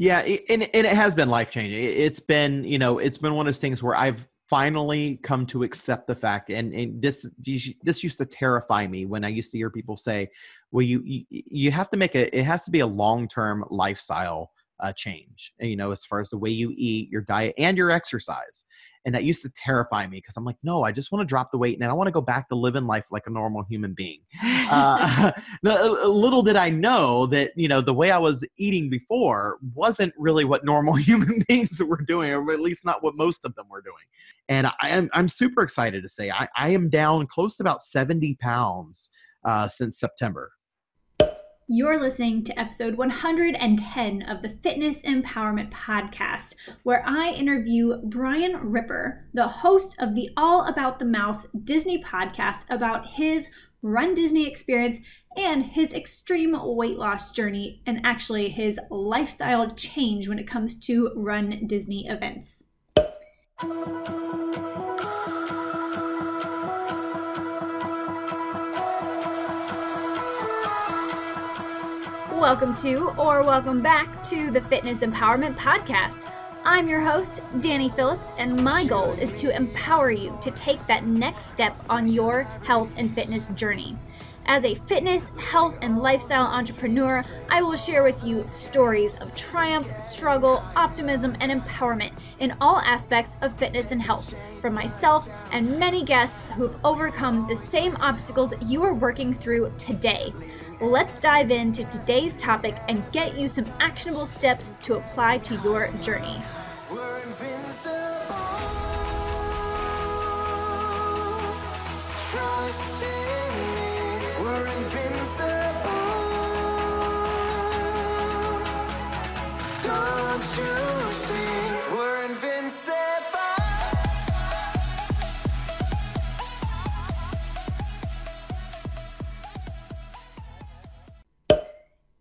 Yeah, and, and it has been life changing. It's been, you know, it's been one of those things where I've finally come to accept the fact and, and this this used to terrify me when i used to hear people say well you you, you have to make a it has to be a long-term lifestyle uh, change you know as far as the way you eat your diet and your exercise and that used to terrify me because I'm like, no, I just want to drop the weight and I want to go back to living life like a normal human being. uh, little did I know that, you know, the way I was eating before wasn't really what normal human beings were doing, or at least not what most of them were doing. And I am, I'm super excited to say I, I am down close to about 70 pounds uh, since September. You're listening to episode 110 of the Fitness Empowerment Podcast, where I interview Brian Ripper, the host of the All About the Mouse Disney podcast, about his Run Disney experience and his extreme weight loss journey, and actually his lifestyle change when it comes to Run Disney events. Welcome to, or welcome back to the Fitness Empowerment Podcast. I'm your host, Danny Phillips, and my goal is to empower you to take that next step on your health and fitness journey. As a fitness, health, and lifestyle entrepreneur, I will share with you stories of triumph, struggle, optimism, and empowerment in all aspects of fitness and health from myself and many guests who've overcome the same obstacles you are working through today let's dive into today's topic and get you some actionable steps to apply to your journey. Don't you see we're invincible?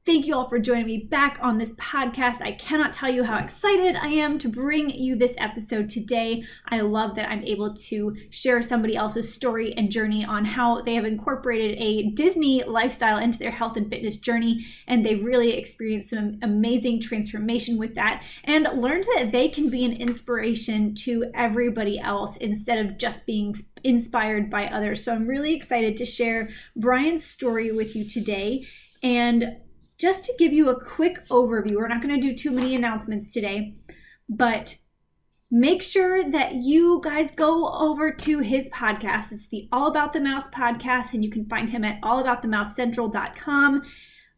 Thank you all for joining me back on this podcast. I cannot tell you how excited I am to bring you this episode today. I love that I'm able to share somebody else's story and journey on how they have incorporated a Disney lifestyle into their health and fitness journey, and they've really experienced some amazing transformation with that and learned that they can be an inspiration to everybody else instead of just being inspired by others. So I'm really excited to share Brian's story with you today. And just to give you a quick overview, we're not going to do too many announcements today, but make sure that you guys go over to his podcast. It's the All About the Mouse podcast, and you can find him at allaboutthemousecentral.com.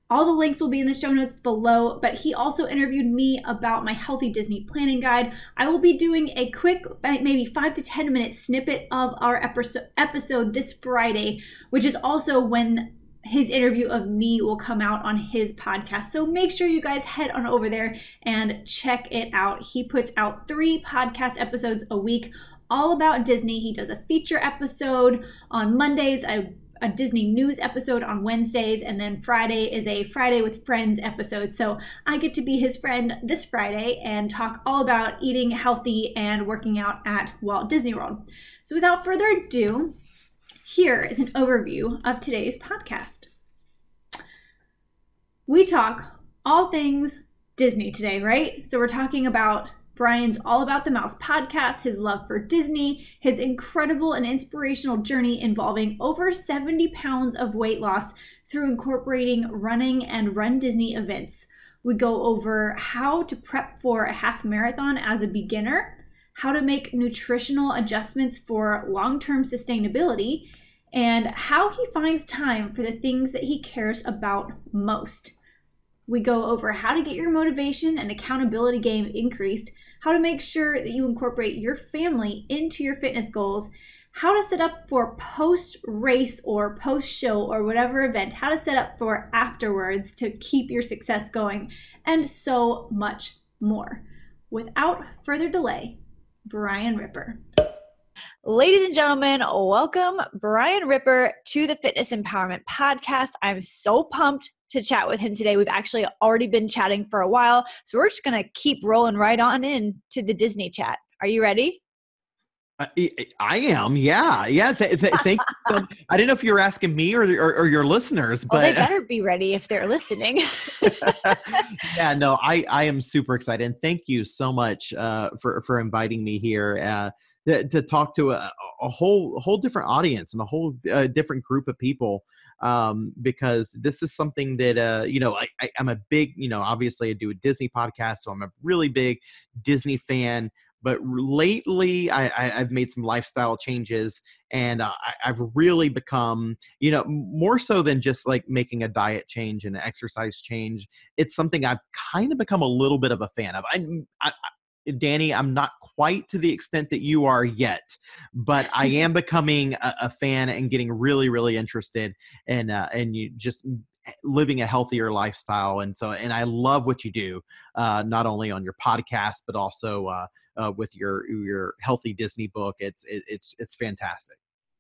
All the links will be in the show notes below, but he also interviewed me about my Healthy Disney Planning Guide. I will be doing a quick, maybe five to 10 minute snippet of our episode this Friday, which is also when his interview of me will come out on his podcast. So make sure you guys head on over there and check it out. He puts out three podcast episodes a week all about Disney. He does a feature episode on Mondays, a, a Disney news episode on Wednesdays, and then Friday is a Friday with Friends episode. So I get to be his friend this Friday and talk all about eating healthy and working out at Walt Disney World. So without further ado, here is an overview of today's podcast. We talk all things Disney today, right? So we're talking about Brian's All About the Mouse podcast, his love for Disney, his incredible and inspirational journey involving over 70 pounds of weight loss through incorporating running and Run Disney events. We go over how to prep for a half marathon as a beginner, how to make nutritional adjustments for long term sustainability, and how he finds time for the things that he cares about most. We go over how to get your motivation and accountability game increased, how to make sure that you incorporate your family into your fitness goals, how to set up for post race or post show or whatever event, how to set up for afterwards to keep your success going, and so much more. Without further delay, Brian Ripper. Ladies and gentlemen, welcome Brian Ripper to the Fitness Empowerment Podcast. I'm so pumped to chat with him today. We've actually already been chatting for a while, so we're just going to keep rolling right on in to the Disney chat. Are you ready? I, I am, yeah, yeah. Th- th- thank you. I didn't know if you were asking me or, or, or your listeners, but well, they better be ready if they're listening. yeah, no, I I am super excited, and thank you so much uh, for for inviting me here uh, to, to, talk to a, a, whole whole different audience and a whole uh, different group of people um, because this is something that uh, you know I, I, I'm a big you know obviously I do a Disney podcast, so I'm a really big Disney fan but lately I, have made some lifestyle changes and I, have really become you know more so than just like making a diet change and an exercise change it's something i've kind of become a little bit of a fan of. I, I, danny i'm not quite to the extent that you are yet but i am becoming a, a fan and getting really really interested in uh, and you just living a healthier lifestyle and so and i love what you do uh, not only on your podcast but also uh, uh, with your your healthy Disney book. It's it, it's it's fantastic.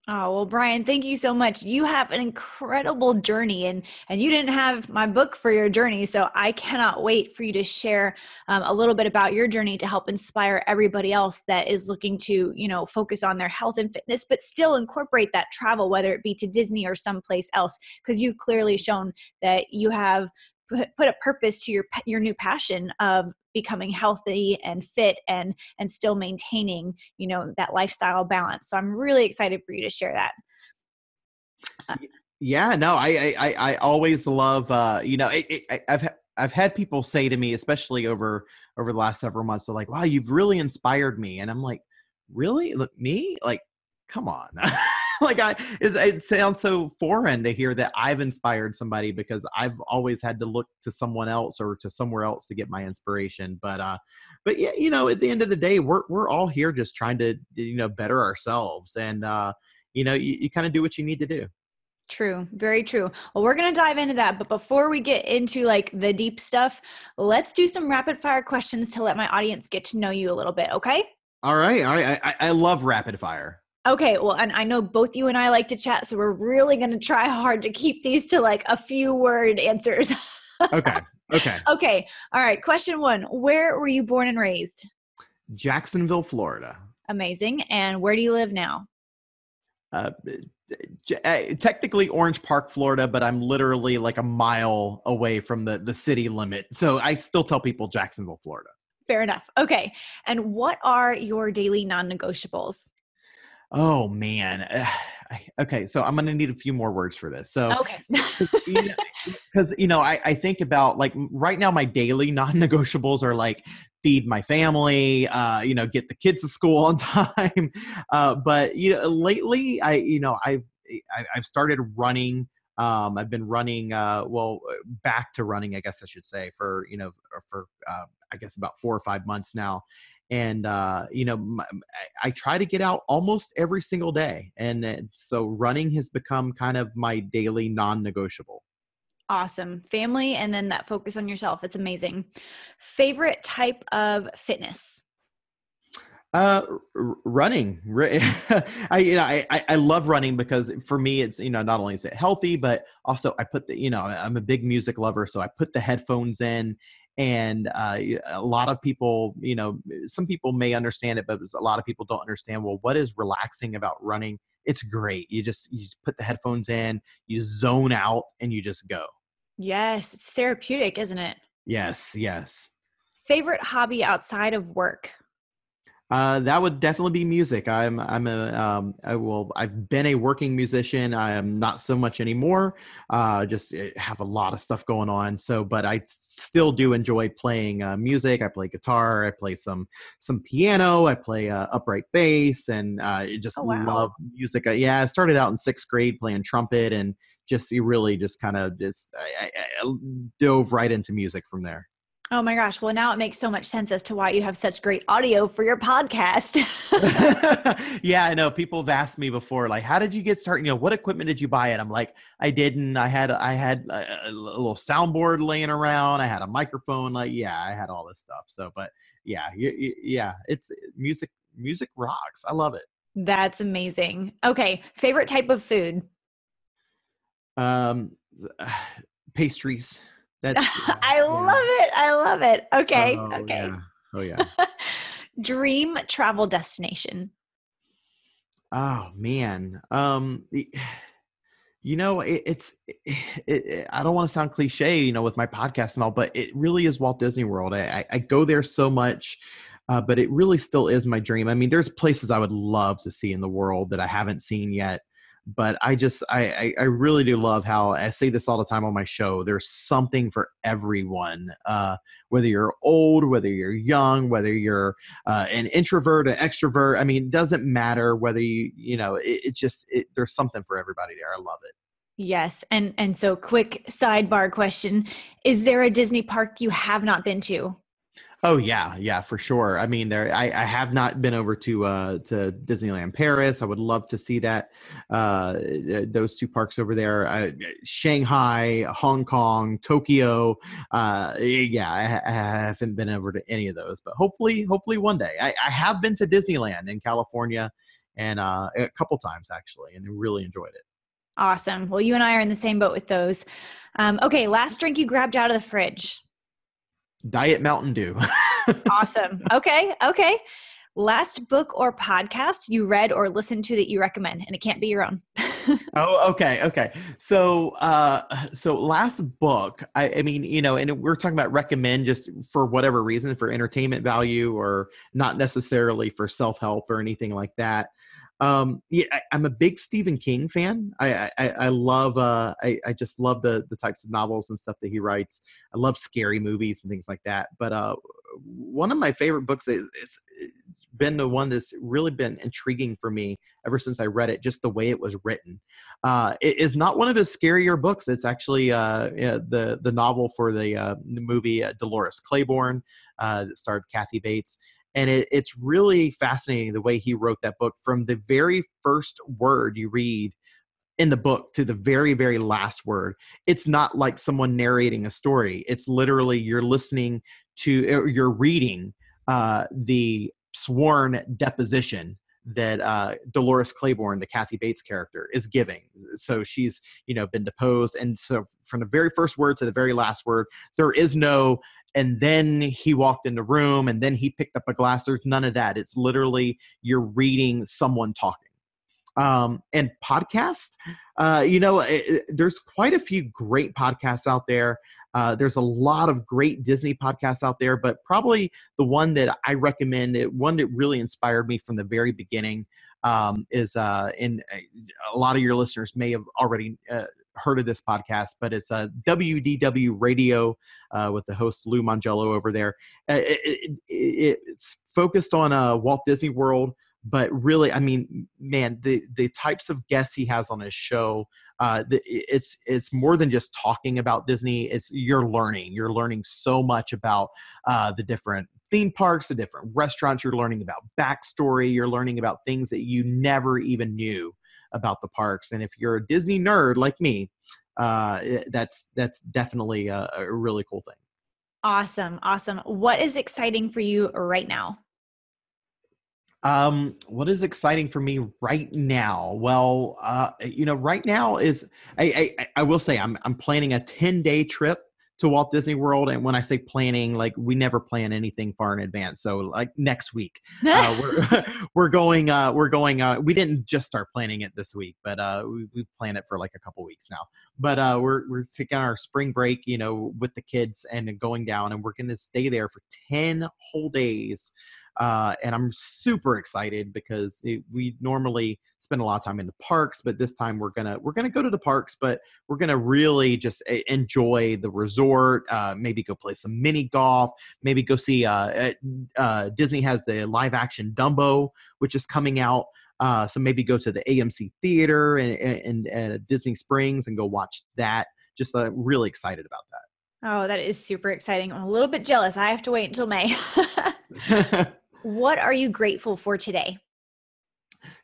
Oh, well, Brian, thank you so much. You have an incredible journey and and you didn't have my book for your journey, so I cannot wait for you to share um, a little bit about your journey to help inspire everybody else that is looking to, you know, focus on their health and fitness but still incorporate that travel whether it be to Disney or someplace else because you've clearly shown that you have put, put a purpose to your your new passion of becoming healthy and fit and and still maintaining you know that lifestyle balance. So i'm really excited for you to share that. Uh, yeah no i i i always love uh you know it, it, i've i've had people say to me especially over over the last several months they're like wow you've really inspired me. And i'm like really? Look me? Like come on like I, it, it, sounds so foreign to hear that I've inspired somebody because I've always had to look to someone else or to somewhere else to get my inspiration. But, uh, but yeah, you know, at the end of the day, we're we're all here just trying to you know better ourselves, and uh, you know, you, you kind of do what you need to do. True, very true. Well, we're going to dive into that, but before we get into like the deep stuff, let's do some rapid fire questions to let my audience get to know you a little bit, okay? All right, all right. I, I love rapid fire. Okay, well, and I know both you and I like to chat, so we're really going to try hard to keep these to like a few word answers. okay. Okay. Okay. All right. Question one Where were you born and raised? Jacksonville, Florida. Amazing. And where do you live now? Uh, eh, technically Orange Park, Florida, but I'm literally like a mile away from the, the city limit. So I still tell people Jacksonville, Florida. Fair enough. Okay. And what are your daily non negotiables? Oh man. okay, so I'm gonna need a few more words for this. So, okay, because you, know, I, I think about like right now, my daily non-negotiables are like feed my family, uh, you know, get the kids to school on time. Uh, but you know, lately, I you know, I've I've started running. Um, I've been running, uh, well, back to running, I guess I should say, for you know, for uh, I guess about four or five months now, and uh, you know my, I, try to get out almost every single day and so running has become kind of my daily non-negotiable. Awesome. Family and then that focus on yourself. It's amazing. Favorite type of fitness? Uh r- running. I you know I, I love running because for me it's you know not only is it healthy but also i put the you know i'm a big music lover so i put the headphones in and uh, a lot of people you know some people may understand it but a lot of people don't understand well what is relaxing about running? It's great. You just you put the headphones in you zone out and you just go. Yes it's therapeutic isn't it? Yes yes. Favorite hobby outside of work uh, that would definitely be music. I'm I'm a um, I will I've been a working musician. I am not so much anymore. Uh, just eh, have a lot of stuff going on. So, but I still do enjoy playing uh, music. I play guitar. I play some some piano. I play uh, upright bass, and uh, just oh, wow. love music. Uh, yeah, I started out in sixth grade playing trumpet, and just you really just kind of just I, I, I dove right into music from there. Oh my gosh. Well, now it makes so much sense as to why you have such great audio for your podcast. yeah, I know. People have asked me before, like, how did you get started? You know, what equipment did you buy? And I'm like, I didn't. I had I had a, a little soundboard laying around. I had a microphone. Like, yeah, I had all this stuff. So, but yeah, yeah, it's music. Music rocks. I love it. That's amazing. Okay, favorite type of food? Um, pastries. That's I yeah. love it. I love it. Okay. Oh, okay. Yeah. Oh yeah. Dream travel destination. Oh man. Um you know it, it's it, it, i don't want to sound cliche you know with my podcast and all but it really is walt disney world i, I go there so much uh, but it really still is my dream i mean there's places i would love to see in the world that i haven't seen yet but i just I, I, really do love how i say this all the time on my show there's something for everyone uh, whether you're old whether you're young whether you're uh, an introvert an extrovert i mean it doesn't matter whether you you know it, it just it, there's something for everybody there i love it. Yes and and so quick sidebar question is there a disney park you have not been to Oh yeah, yeah, for sure. I mean, there. I, I have not been over to uh, to Disneyland Paris. I would love to see that. Uh, those two parks over there, uh, Shanghai, Hong Kong, Tokyo. Uh, yeah, I, I, haven't been over to any of those, but hopefully, hopefully one day. I, I have been to Disneyland in California, and uh, a couple times actually, and really enjoyed it. Awesome. Well, you and I are in the same boat with those. Um, okay, last drink you grabbed out of the fridge. Diet Mountain Dew. awesome. Okay. Okay. Last book or podcast you read or listened to that you recommend, and it can't be your own. oh, okay, okay. So, uh, so last book, I, I mean, you know, and we're talking about recommend just for whatever reason, for entertainment value, or not necessarily for self help or anything like that. Um, yeah, I, am a big Stephen King fan. I I, I love uh, I, I just love the the types of novels and stuff that he writes. I love scary movies and things like that. But uh, one of my favorite books is, is been the one that's really been intriguing for me ever since I read it. Just the way it was written. Uh, it is not one of his scarier books. It's actually uh, the the novel for the, uh, the movie uh, Dolores Claiborne uh, that starred Kathy Bates and it, it's really fascinating the way he wrote that book from the very first word you read in the book to the very very last word it's not like someone narrating a story it's literally you're listening to or you're reading uh, the sworn deposition that uh, Dolores Claiborne, the Kathy Bates character, is giving. So she's, you know, been deposed, and so from the very first word to the very last word, there is no and then he walked in the room and then he picked up a glass. There's none of that. It's literally you're reading someone talking. Um, and podcast uh, you know it, it, there's quite a few great podcasts out there. Uh, there's a lot of great disney podcasts out there but probably the one that i recommend it, one that really inspired me from the very beginning um, is uh, in a lot of your listeners may have already uh, heard of this podcast, but it's a WDW Radio uh, with the host Lou Mongello over there. Uh, it, it, it's focused on uh, Walt Disney World, but really, I mean, man, the the types of guests he has on his show, uh, the, it's it's more than just talking about Disney. It's you're learning. You're learning so much about uh, the different theme parks, the different restaurants. You're learning about backstory. You're learning about things that you never even knew about the parks. And if you're a Disney nerd like me, uh, that's that's definitely a, a really cool thing. Awesome, awesome. What is exciting for you right now? Um, what is exciting for me right now? Well, uh, you know, right now is I, I I will say I'm I'm planning a 10 day trip to Walt Disney World. And when I say planning, like we never plan anything far in advance. So like next week, uh, we're we're going uh, we're going. Uh, we didn't just start planning it this week, but uh, we we plan it for like a couple weeks now. But uh, we're we're taking our spring break, you know, with the kids and going down, and we're going to stay there for ten whole days uh, and I'm super excited because it, we normally spend a lot of time in the parks, but this time we're gonna we're gonna go to the parks, but we're gonna really just enjoy the resort. Uh, maybe go play some mini golf. Maybe go see. Uh, uh, Disney has the live action Dumbo, which is coming out. Uh, so maybe go to the AMC theater and, and, and Disney Springs and go watch that. Just uh, really excited about that. Oh, that is super exciting. I'm a little bit jealous. I have to wait until May. what are you grateful for today?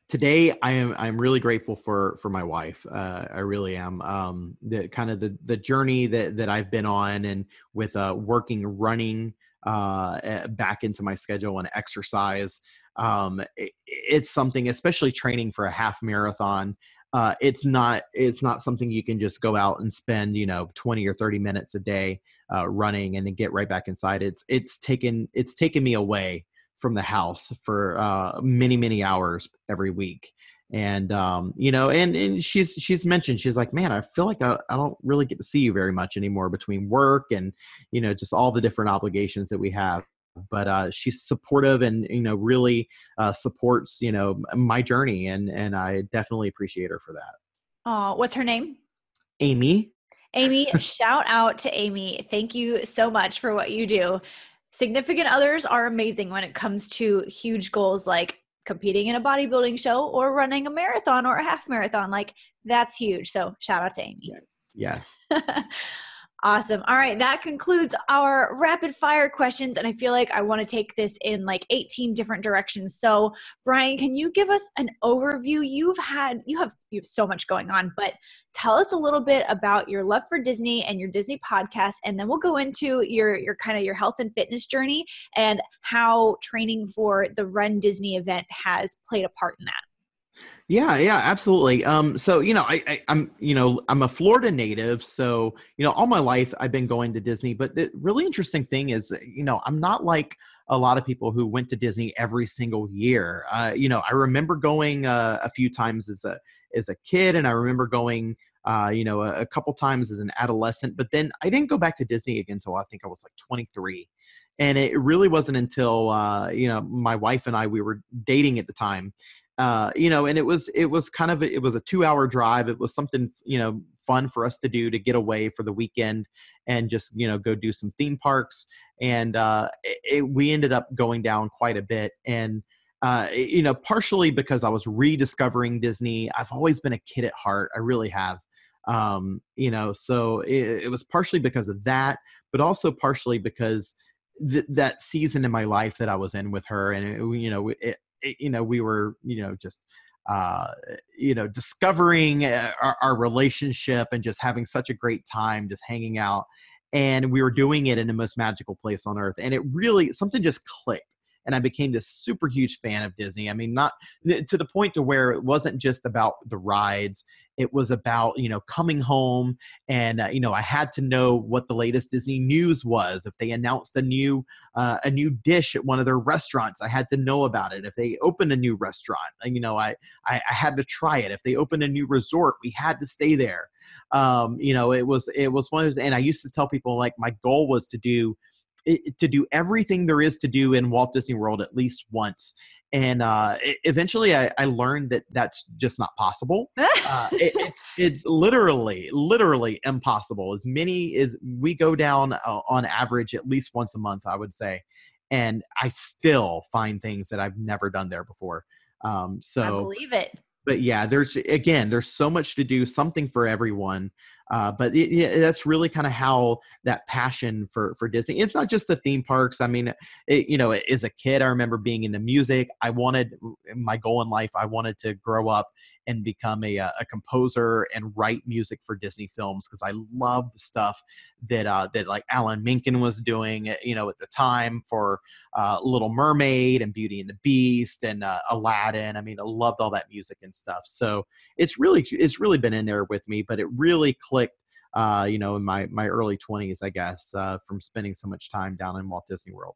Today, I am I'm really grateful for for my wife. Uh, I really am. Um, the kind of the the journey that that I've been on, and with uh, working running uh, eh, back into my schedule and exercise. Um, it, it's something, especially training for a half marathon. Uh, it's not it's not something you can just go out and spend you know 20 or 30 minutes a day uh, running and then get right back inside. It's it's taken it's taken me away from the house for uh, many many hours every week. And um, you know, and and she's she's mentioned she's like, man, I feel like I, I don't really get to see you very much anymore between work and you know just all the different obligations that we have. But uh, she's supportive and you know really uh, supports you know my journey and and i definitely appreciate her for that. Oh what's her name? Amy. Amy shout out to amy. Thank you so much for what you do significant others are amazing when it comes to huge goals like competing in a bodybuilding show or running a marathon or a half marathon. Like that's huge. So shout out to Amy. Yes. Yes. Awesome. All right. That concludes our rapid fire questions. And I feel like I want to take this in like 18 different directions. So, Brian, can you give us an overview? You've had, you have, you have so much going on, but tell us a little bit about your love for Disney and your Disney podcast. And then we'll go into your, your kind of your health and fitness journey and how training for the Run Disney event has played a part in that. Yeah, yeah, absolutely. Um, so you know, I, I, am you know, I'm a Florida native, so you know, all my life I've been going to Disney. But the really interesting thing is, you know, I'm not like a lot of people who went to Disney every single year. Uh, you know, I remember going uh, a few times as a as a kid, and I remember going, uh, you know, a, a couple times as an adolescent. But then I didn't go back to Disney again until I think I was like 23 and it really wasn't until uh, you know my wife and I we were dating at the time uh, you know, and it was it was kind of it was a two hour drive. It was something you know fun for us to do to get away for the weekend and just you know go do some theme parks. And uh, it, we ended up going down quite a bit and. Uh, you know, partially because I was rediscovering Disney. I've always been a kid at heart. I really have. Um, you know, so it, it was partially because of that, but also partially because th- that season in my life that I was in with her, and it, you know, it, you know we were you know just uh, you know discovering uh, our, our, relationship and just having such a great time just hanging out and we were doing it in the most magical place on earth and it really something just clicked and I became this super huge fan of Disney. I mean, not to the point to where it wasn't just about the rides. It was about you know coming home and uh, you know I had to know what the latest Disney news was. If they announced a new uh, a new dish at one of their restaurants, I had to know about it. If they opened a new restaurant, you know I I, I had to try it. If they opened a new resort, we had to stay there. Um, you know, it was it was one of those, and I used to tell people like my goal was to do to do everything there is to do in Walt Disney World at least once. And uh, eventually, I, I, learned that that's just not possible. uh, it, it's it's literally literally impossible. As many as we go down uh, on average at least once a month, I would say, and I still find things that I've never done there before. Um, so I believe it but yeah, there's again, there's so much to do, something for everyone. Uh, but it, it, that's really kind of how that passion for for Disney. It's not just the theme parks. I mean, it, you know, as a kid, I remember being into music. I wanted my goal in life. I wanted to grow up and become a, uh, a composer and write music for Disney films because I love the stuff that uh, that like Alan Menken was doing, you know, at the time for uh, Little Mermaid and Beauty and the Beast and uh, Aladdin. I mean, I loved all that music and stuff. So it's really it's really been in there with me, but it really clicked. Uh, you know, in my my early 20s, I guess, uh, from spending so much time down in Walt Disney World.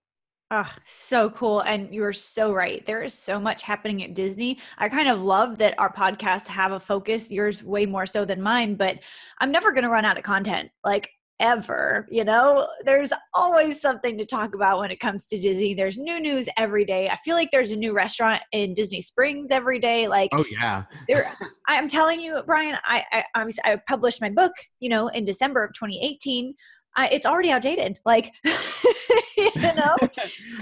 Oh, so cool. And you are so right. There is so much happening at Disney. I kind of love that our podcasts have a focus, yours way more so than mine, but I'm never going to run out of content. Like, ever. You know, there's always something to talk about when it comes to Disney. There's new news every day. I feel like there's a new restaurant in Disney Springs every day. Like, oh yeah, there. I'm telling you, Brian. I, I I published my book, you know, in December of 2018. I, it's already outdated. Like, you know,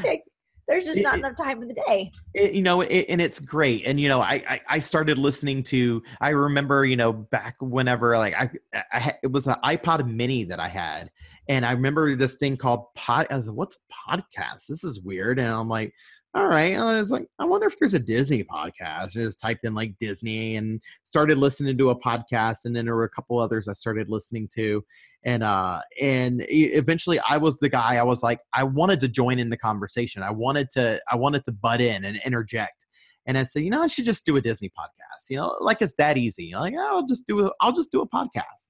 there's just not it, enough time in the day. It, you know, it, and it's great. And you know, I, I, I started listening to. I remember, you know, back whenever like I, I it was an iPod Mini that I had, and I remember this thing called pod. I was like, "What's podcast? This is weird." And I'm like, all right. I was like, I wonder if there's a Disney podcast. I just typed in like Disney and started listening to a podcast, and then there were a couple others I started listening to, and uh, and eventually I was the guy. I was like, I wanted to join in the conversation. I wanted to, I wanted to butt in and interject. And I said, you know, I should just do a Disney podcast. You know, like it's that easy. Like, oh, I'll just do a, I'll just do a podcast.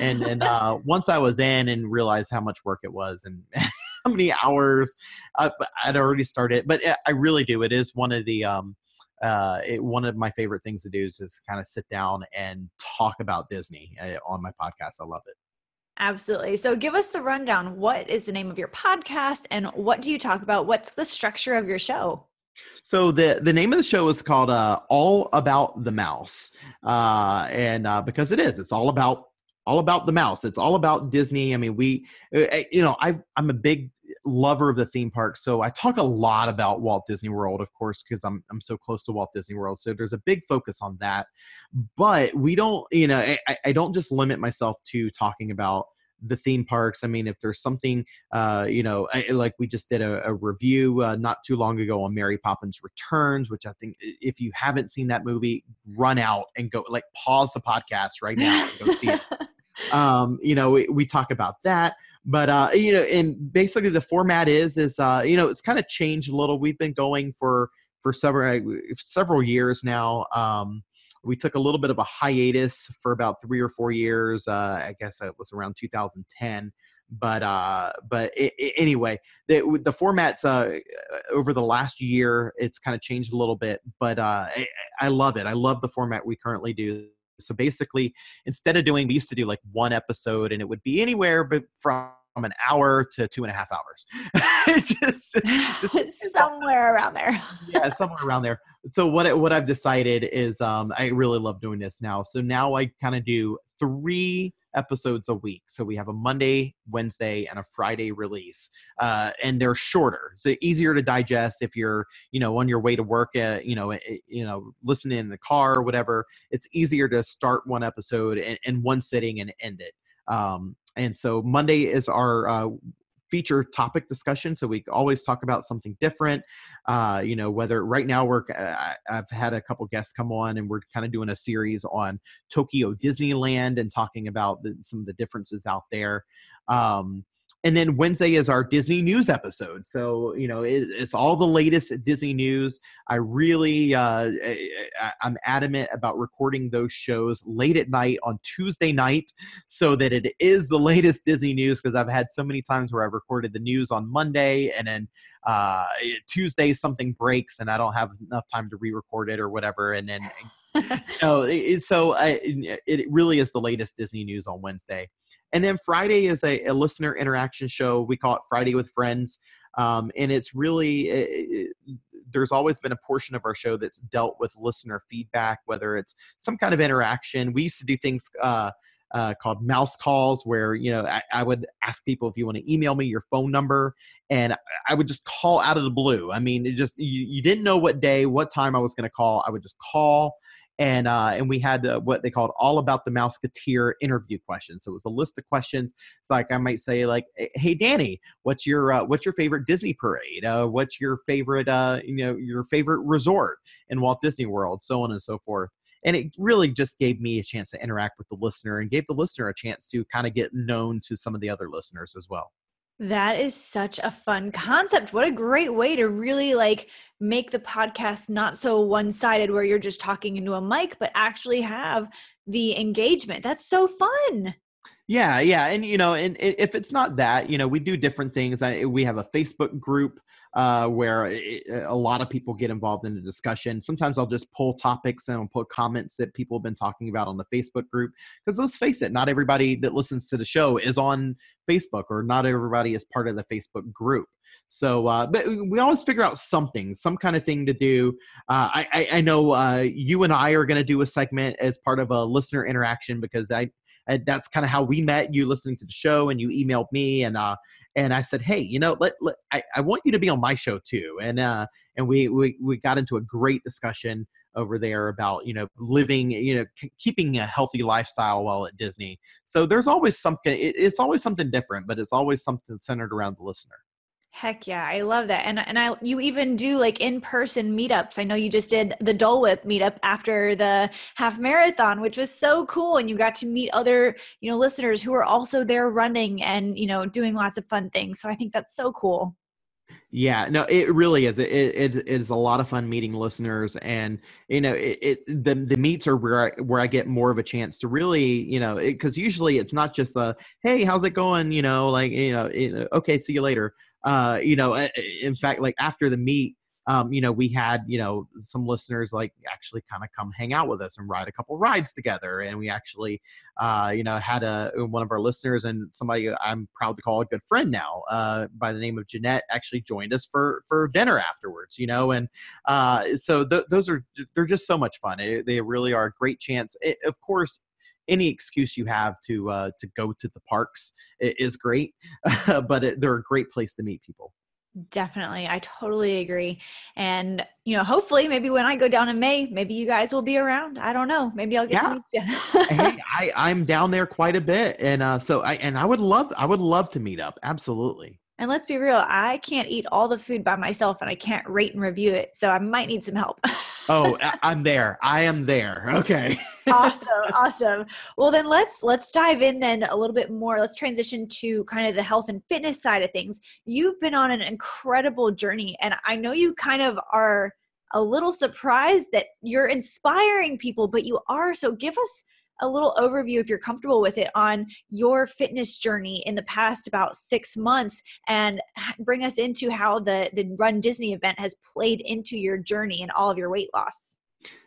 And then uh, once I was in and realized how much work it was, and many hours uh, I'd already started. But I really do. It is one of the um, uh, it, one of my favorite things to do is just kind of sit down and talk about Disney uh, on my podcast. I love it. Absolutely. So give us the rundown. What is the name of your podcast and what do you talk about? What's the structure of your show? So the the name of the show is called uh, "All About the Mouse," uh, and uh, because it is, it's all about all about the mouse. It's all about Disney. I mean, we, uh, you know, I I'm a big lover of the theme park, so I talk a lot about Walt Disney World, of course, because I'm I'm so close to Walt Disney World. So there's a big focus on that. But we don't, you know, I, I don't just limit myself to talking about the theme parks. I mean, if there's something, uh, you know, I, like we just did a, a review uh, not too long ago on Mary Poppins Returns, which I think if you haven't seen that movie, run out and go like pause the podcast right now and go see it. Um, you know, we, we, talk about that, but uh, you know, and basically the format is is uh, you know it's kind of changed a little. We've been going for for several uh, several years now. Um, we took a little bit of a hiatus for about three or four years. Uh, I guess it was around 2010. But uh, but it, it, anyway, the the formats uh, over the last year it's kind of changed a little bit. But uh, I, I love it. I love the format we currently do. So basically, instead of doing, we used to do like one episode, and it would be anywhere but from an hour to two and a half hours. just, just somewhere around there. yeah, somewhere around there. So what what I've decided is um, I really love doing this now. So now I kind of do three episodes a week. So we have a Monday, Wednesday, and a Friday release, uh, and they're shorter, so easier to digest if you're, you know, on your way to work, uh, you know, you know, listening in the car or whatever. It's easier to start one episode in, in one sitting and end it. Um, and so Monday is our uh, feature topic discussion so we always talk about something different. Uh, you know whether right now we're uh, i've had a couple guests come on and we're kind of doing a series on tokyo disneyland and talking about the, some of the differences out there. Um, and then Wednesday is our Disney news episode. So you know it, it's all the latest Disney news. I really uh, I, I'm adamant about recording those shows late at night on Tuesday night, so that it is the latest Disney news. Because I've had so many times where I've recorded the news on Monday and then uh, Tuesday something breaks and I don't have enough time to re-record it or whatever, and then. you know, it, so I, it really is the latest Disney news on Wednesday. And then Friday is a, a listener interaction show. We call it Friday with Friends. Um, and it's really, it, it, there's always been a portion of our show that's dealt with listener feedback, whether it's some kind of interaction. We used to do things uh, uh, called mouse calls, where you know I, I, would ask people if you want to email me your phone number, and I would just call out of the blue. I mean, it just you, you didn't know what day, what time I was going to call. I would just call and uh, and we had uh, what they called all about the Mouseketeer interview questions. So it was a list of questions. It's like I might say like, "Hey Danny, what's your uh, what's your favorite Disney parade? Uh, what's your favorite uh, you know your favorite resort in Walt Disney World? So on and so forth." And it really just gave me a chance to interact with the listener and gave the listener a chance to kind of get known to some of the other listeners as well. That is such a fun concept. What a great way to really like make the podcast not so one-sided where you're just talking into a mic but actually have the engagement. That's so fun. Yeah, yeah, and you know, and if it's not that, you know, we do different things. We have a Facebook group uh, where it, a lot of people get involved in the discussion. Sometimes I'll just pull topics and I'll put comments that people have been talking about on the Facebook group. Because let's face it, not everybody that listens to the show is on Facebook, or not everybody is part of the Facebook group. So, uh, but we always figure out something, some kind of thing to do. Uh, I, I, know uh, you and I are going to do a segment as part of a listener interaction because I, I that's kind of how we met. You listening to the show, and you emailed me, and uh, and I said, hey, you know, let, let I, I want you to be on my show too. And uh, and we, we we got into a great discussion over there about you know living you know c- keeping a healthy lifestyle while at Disney. So there's always something. It, it's always something different, but it's always something centered around the listener. Heck yeah, I love that. And and I you even do like in-person meetups. I know you just did the Dole Whip meetup after the half marathon, which was so cool and you got to meet other, you know, listeners who are also there running and, you know, doing lots of fun things. So I think that's so cool. Yeah, no, it really is. It, it, it is a lot of fun meeting listeners, and you know, it, it the the meets are where I, where I get more of a chance to really, you know, because usually it's not just a hey, how's it going, you know, like you know, okay, see you later uh, you know, in fact, like after the meet, um, you know, we had, you know, some listeners like actually kind of come hang out with us and ride a couple rides together. And we actually, uh, you know, had a one of our listeners and somebody I'm proud to call a good friend now, uh, by the name of Jeanette, actually joined us for for dinner afterwards. You know, and uh, so th- those are they're just so much fun. It, they really are a great chance. It, of course, any excuse you have to uh, to go to the parks is great, but it, they're a great place to meet people. Definitely. I totally agree. And, you know, hopefully maybe when I go down in May, maybe you guys will be around. I don't know. Maybe I'll get yeah. to meet you. hey, I, I'm down there quite a bit. And uh, so I, and I would love, I would love to meet up. Absolutely. And let's be real, I can't eat all the food by myself and I can't rate and review it. So I might need some help. oh, I'm there. I am there. Okay. awesome. Awesome. Well, then let's let's dive in then a little bit more. Let's transition to kind of the health and fitness side of things. You've been on an incredible journey and I know you kind of are a little surprised that you're inspiring people, but you are. So give us a little overview, if you're comfortable with it, on your fitness journey in the past about six months and bring us into how the, the Run Disney event has played into your journey and all of your weight loss.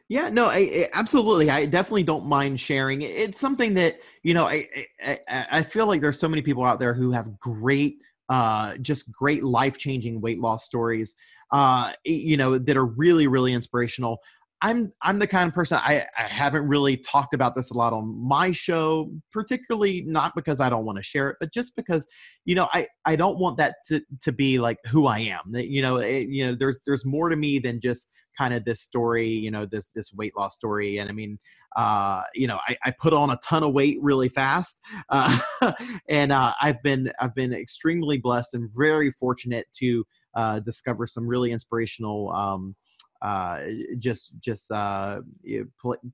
Yeah, no, I, I, absolutely. I definitely don't mind sharing. It's something that you know. I, I I feel like there's so many people out there who have great, uh, just great life changing weight loss stories. Uh, you know, that are really really inspirational. I'm I'm the kind of person I, I haven't really talked about this a lot on my show, particularly not because I don't want to share it, but just because you know I I don't want that to to be like who I am. You know, it, you know there's there's more to me than just kind of this story, you know, this this weight loss story. And I mean, uh, you know, I, I put on a ton of weight really fast, uh, and uh, I've been I've been extremely blessed and very fortunate to uh, discover some really inspirational. Um, uh, just just uh,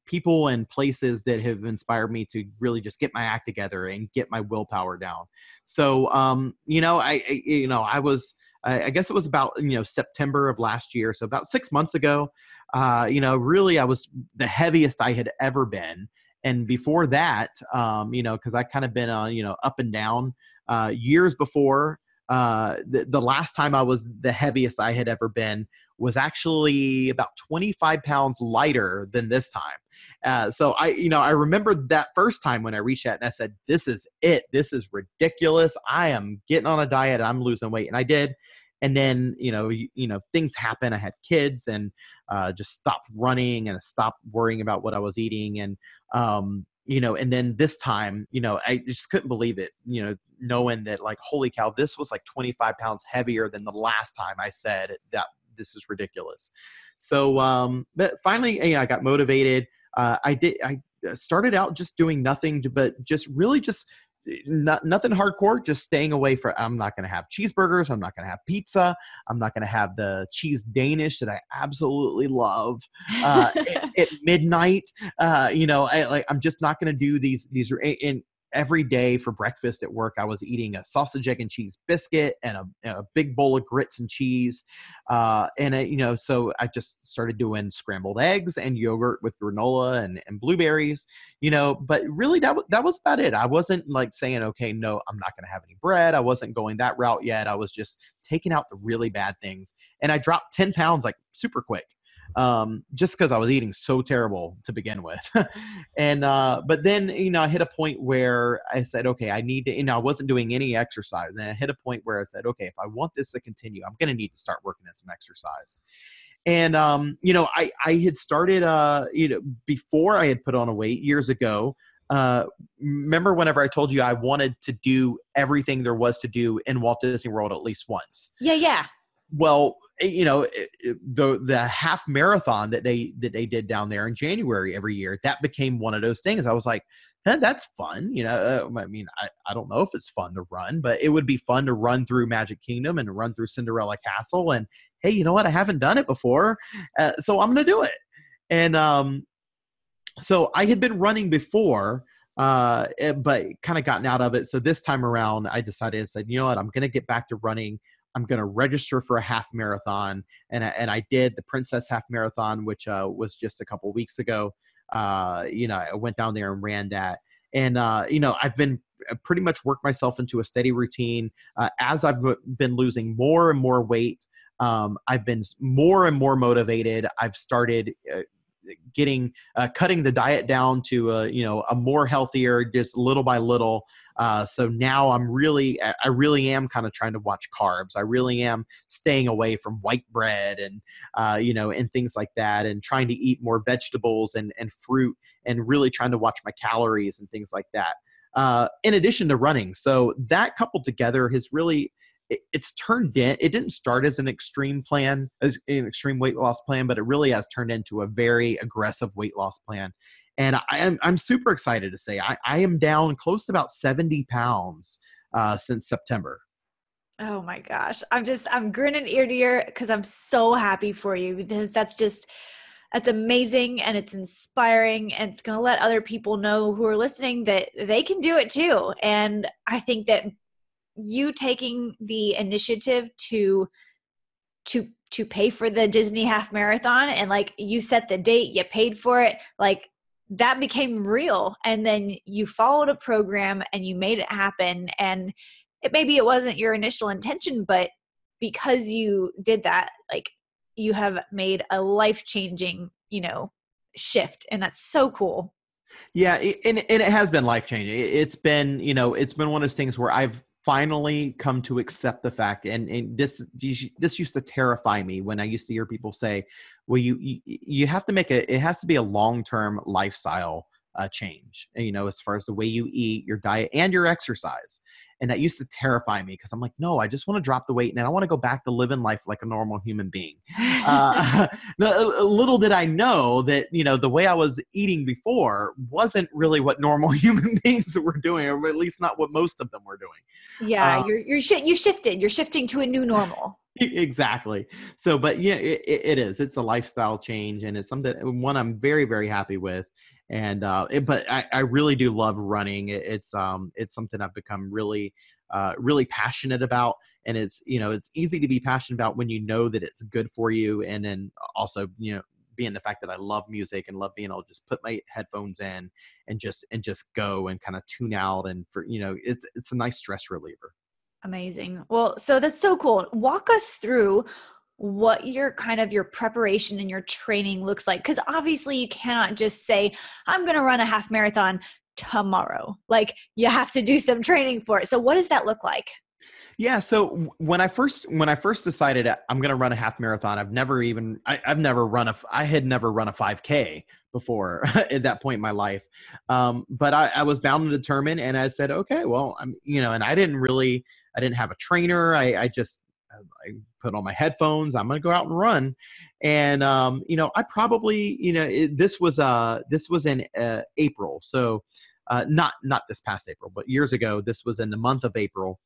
people and places that have inspired me to really just get my act together and get my willpower down. So um, you know, I, I, you know I was I guess it was about you know September of last year, so about six months ago. Uh, you know, really, I was the heaviest I had ever been, and before that, um, you know, because I kind of been on you know up and down uh, years before. Uh, the, the last time I was the heaviest I had ever been was actually about 25 pounds lighter than this time. Uh, so I, you know, I remember that first time when I reached that and I said, "This is it. This is ridiculous. I am getting on a diet. I'm losing weight," and I did. And then, you know, you, you know, things happen. I had kids and uh, just stopped running and stopped worrying about what I was eating. And, um, you know, and then this time, you know, I just couldn't believe it, you know, knowing that like, holy cow, this was like 25 pounds heavier than the last time I said that this is ridiculous. So, um, but finally, you know, I got motivated. Uh, I did. I started out just doing nothing, but just really just not, nothing hardcore. Just staying away from. I'm not going to have cheeseburgers. I'm not going to have pizza. I'm not going to have the cheese Danish that I absolutely love uh, at, at, midnight. Uh, you know, I, like I'm just not going to do these. These and every day for breakfast at work, I was eating a sausage, egg, and cheese biscuit and a, a big bowl of grits and cheese. Uh, and, it, you know, so I just started doing scrambled eggs and yogurt with granola and, and blueberries, you know, but really that, that was about it. I wasn't like saying, okay, no, I'm not going to have any bread. I wasn't going that route yet. I was just taking out the really bad things. And I dropped 10 pounds like super quick um, just because I was eating so terrible to begin with. and uh, but then you know I hit a point where I said, okay, I need to. You know, I wasn't doing any exercise, and I hit a point where I said, okay, if I want this to continue, I'm going to need to start working in some exercise. And um, you know, I I had started uh, you know before I had put on a weight years ago. Uh, remember whenever I told you I wanted to do everything there was to do in Walt Disney World at least once? Yeah, yeah. Well, you know eh, the the half marathon that they that they did down there in January every year that became one of those things I was like eh, that's fun you know uh, I mean I, I don't know if it's fun to run but it would be fun to run through Magic Kingdom and run through Cinderella Castle and hey you know what I haven't done it before uh, so I'm gonna do it and um so I had been running before uh, but kind of gotten out of it. So this time around, I decided, I said, you know what, I'm going to get back to running. I'm going to register for a half marathon, and I, and I did the Princess Half Marathon, which uh, was just a couple weeks ago. Uh, you know, I went down there and ran that, and uh, you know, I've been uh, pretty much worked myself into a steady routine. Uh, as I've been losing more and more weight, um, I've been more and more motivated. I've started uh, getting uh, cutting the diet down to a you know a more healthier just little by little uh, so now i'm really i really am kind of trying to watch carbs. I really am staying away from white bread and uh, you know and things like that and trying to eat more vegetables and and fruit and really trying to watch my calories and things like that uh, in addition to running. So that coupled together has really it, it's turned in it didn't start as an extreme plan as an extreme weight loss plan but it really has turned into a very aggressive weight loss plan and I am I'm super excited to say I, I am down close to about 70 pounds uh, since September. Oh my gosh. I'm just I'm grinning ear to ear because I'm so happy for you because that's just that's amazing and it's inspiring and it's going to let other people know who are listening that they can do it too. And I think that you taking the initiative to to to pay for the Disney half marathon and like you set the date, you paid for it, like that became real and then you followed a program and you made it happen and it maybe it wasn't your initial intention but because you did that like you have made a life changing you know shift and that's so cool. Yeah and, and it has been life changing it's been you know it's been one of those things where i've finally come to accept the fact and, and this this used to terrify me when i used to hear people say well you you, you have to make a it has to be a long-term lifestyle uh, change you know as far as the way you eat your diet and your exercise and that used to terrify me because i'm like no i just want to drop the weight and i want to go back to living life like a normal human being. Uh, little did i know that you know the way i was eating before wasn't really what normal human beings were doing or at least not what most of them were doing. Yeah uh, you're you're sh- you shifted. You're shifting to a new normal. Exactly. So but yeah it, it is. It's a lifestyle change and it's something one i'm very very happy with and uh, it, but I, I, really do love running. It, it's um, it's something I've become really uh, really passionate about, and it's you know it's easy to be passionate about when you know that it's good for you, and then also you know being the fact that I love music and love being able to just put my headphones in and just and just go and kind of tune out and for you know it's it's a nice stress reliever. Amazing. Well, so that's so cool. Walk us through what your kind of your preparation and your training looks like because obviously you cannot just say i'm going to run a half marathon tomorrow. Like you have to do some training for it. So what does that look like? Yeah so when i first when i first decided i'm going to run a half marathon i've never even I, have never run a i had never run a 5k before at that point in my life. Um, but I, I was bound and determined and i said okay well i'm you know and i didn't really i didn't have a trainer. I, I just I put on my headphones. I'm going to go out and run. And, um, you know, I probably, you know, it, this was, uh, this was in uh, April. So, uh, not, not this past April, but years ago, this was in the month of April.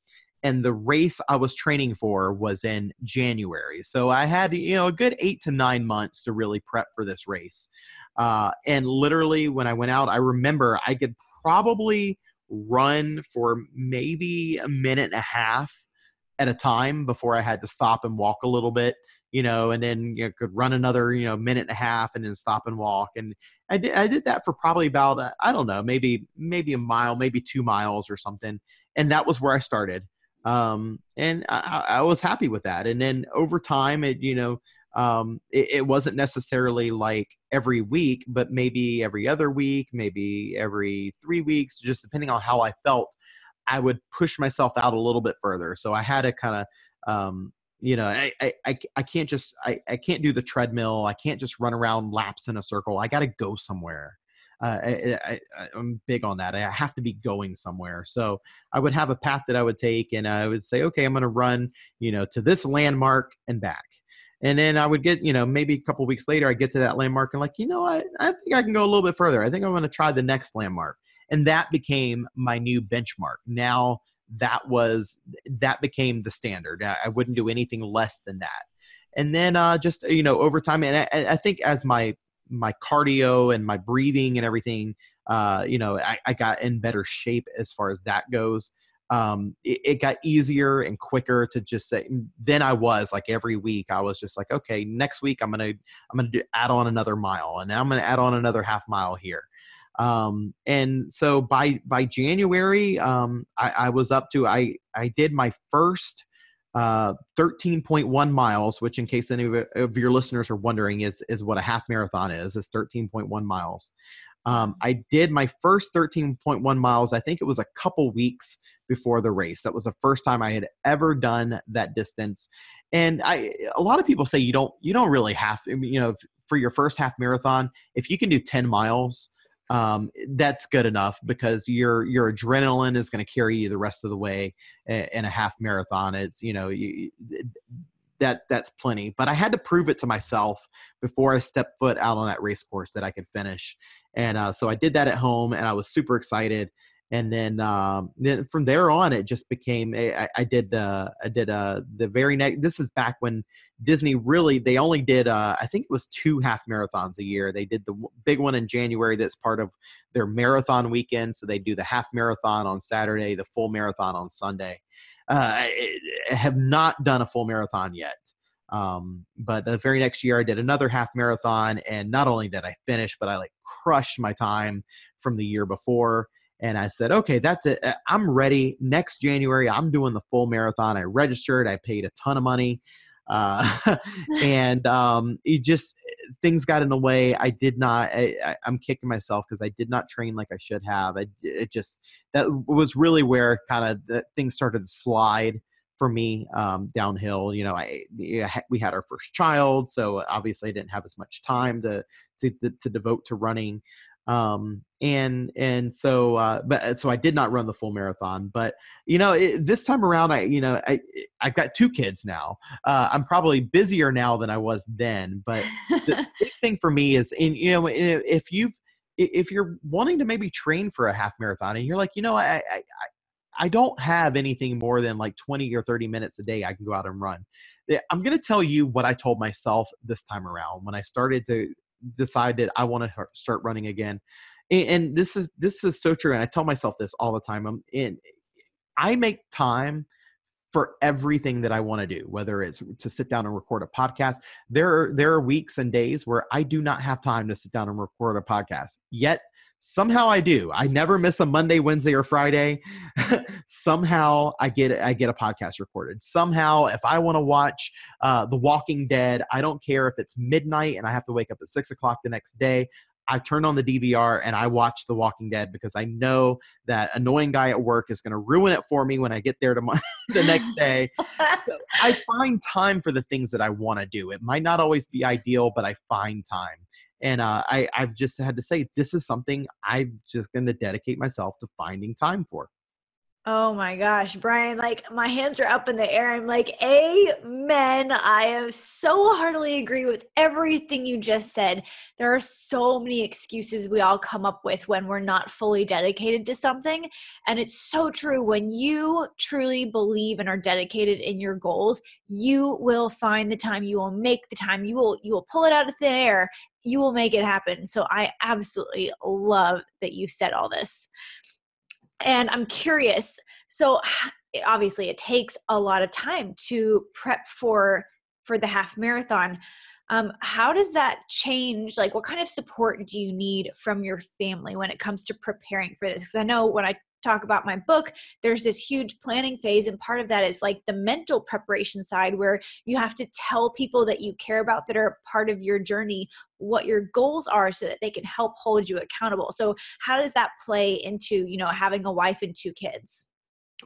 And the race I was training for was in January. So I had, you know, a good eight to nine months to really prep for this race. Uh, and literally, when I went out, I remember I could probably run for maybe a minute and a half at a time before I had to stop and walk a little bit, you know, and then you know, could run another, you know, minute and a half and then stop and walk. And I did, I did that for probably about, uh, I don't know, maybe, maybe a mile, maybe two miles or something. And that was where I started. Um, and I, I was happy with that. And then over time, it, you know, um, it, it wasn't necessarily like every week, but maybe every other week, maybe every three weeks, just depending on how I felt I would push myself out a little bit further. So I had to kind of, um, you know, I, I, I can't just, I, I can't do the treadmill. I can't just run around laps in a circle. I got to go somewhere. Uh, I, I, I'm big on that. I have to be going somewhere. So I would have a path that I would take and I would say, okay, I'm going to run, you know, to this landmark and back. And then I would get, you know, maybe a couple weeks later, I get to that landmark and like, you know, I, I think I can go a little bit further. I think I'm going to try the next landmark and that became my new benchmark. Now that was that became the standard. I, wouldn't do anything less than that. And then uh, just you know over time and I, I, think as my my cardio and my breathing and everything uh, you know I, I, got in better shape as far as that goes. Um, it, it, got easier and quicker to just say then i was like every week. I was just like okay next week i'm gonna i'm gonna do, add on another mile and now i'm gonna add on another half mile here um, and so by by January, um, I, I, was up to I I did my first uh, 13.1 miles, which, in case any of your listeners are wondering, is is what a half marathon is. Is 13.1 miles. Um, I did my first 13.1 miles. I think it was a couple weeks before the race. That was the first time I had ever done that distance. And I, a lot of people say you don't, you don't really have, you know, for your first half marathon, if you can do 10 miles, um, that's good enough because your your adrenaline is going to carry you the rest of the way in a half marathon. It's you know you, that that's plenty. But I had to prove it to myself before I stepped foot out on that race course that I could finish. And uh, so I did that at home, and I was super excited and then um, then from there on it just became I, I did the I did uh the very next this is back when Disney really they only did uh, I think it was two half marathons a year. They did the big one in January that's part of their marathon weekend so they do the half marathon on Saturday the full marathon on Sunday. Uh, I, I have not done a full marathon yet um, but the very next year I did another half marathon and not only did I finish but I like crushed my time from the year before and I said, okay, that's it. Uh, I'm ready. Next January, I'm doing the full marathon. I registered. I paid a ton of money, uh, and um, it just things got in the way. I did not. I, am kicking myself because I did not train like I should have. I, it just that was really where kind of things started to slide for me um, downhill. You know, I we had our first child, so obviously I didn't have as much time to to, to devote to running um and and so uh but uh, so i did not run the full marathon but you know it, this time around i you know i i've got two kids now uh i'm probably busier now than i was then but the big thing for me is in you know if you've if you're wanting to maybe train for a half marathon and you're like you know i i I don't have anything more than like 20 or 30 minutes a day I can go out and run. I'm going to tell you what I told myself this time around when I started to decided I want to start running again. And, and, this is this is so true. And I tell myself this all the time. Um, I'm in. I make time for everything that I want to do, whether it's to sit down and record a podcast. There are there are weeks and days where I do not have time to sit down and record a podcast. Yet somehow i do i never miss a monday wednesday or friday somehow i get i get a podcast recorded somehow if i want to watch uh, the walking dead i don't care if it's midnight and i have to wake up at six o'clock the next day I turn on the DVR and I watch The Walking Dead because I know that annoying guy at work is going to ruin it for me when I get there tomorrow, the next day. so I find time for the things that I want to do. It might not always be ideal, but I find time and uh, I, I've just had to say this is something I'm just going to dedicate myself to finding time for. Oh my gosh, Brian, like my hands are up in the air. I'm like, Amen. I so heartily agree with everything you just said. There are so many excuses we all come up with when we're not fully dedicated to something. And it's so true. When you truly believe and are dedicated in your goals, you will find the time, you will make the time, you will you will pull it out of thin air you will make it happen. So I absolutely love that you said all this. And I'm curious. So obviously it takes a lot of time to prep for for the half marathon. Um, how does that change? Like, what kind of support do you need from your family when it comes to preparing for this? I know when I talk about my book, there's this huge planning phase. And part of that is like the mental preparation side where you have to tell people that you care about that are part of your journey what your goals are so that they can help hold you accountable. So how does that play into, you know, having a wife and two kids?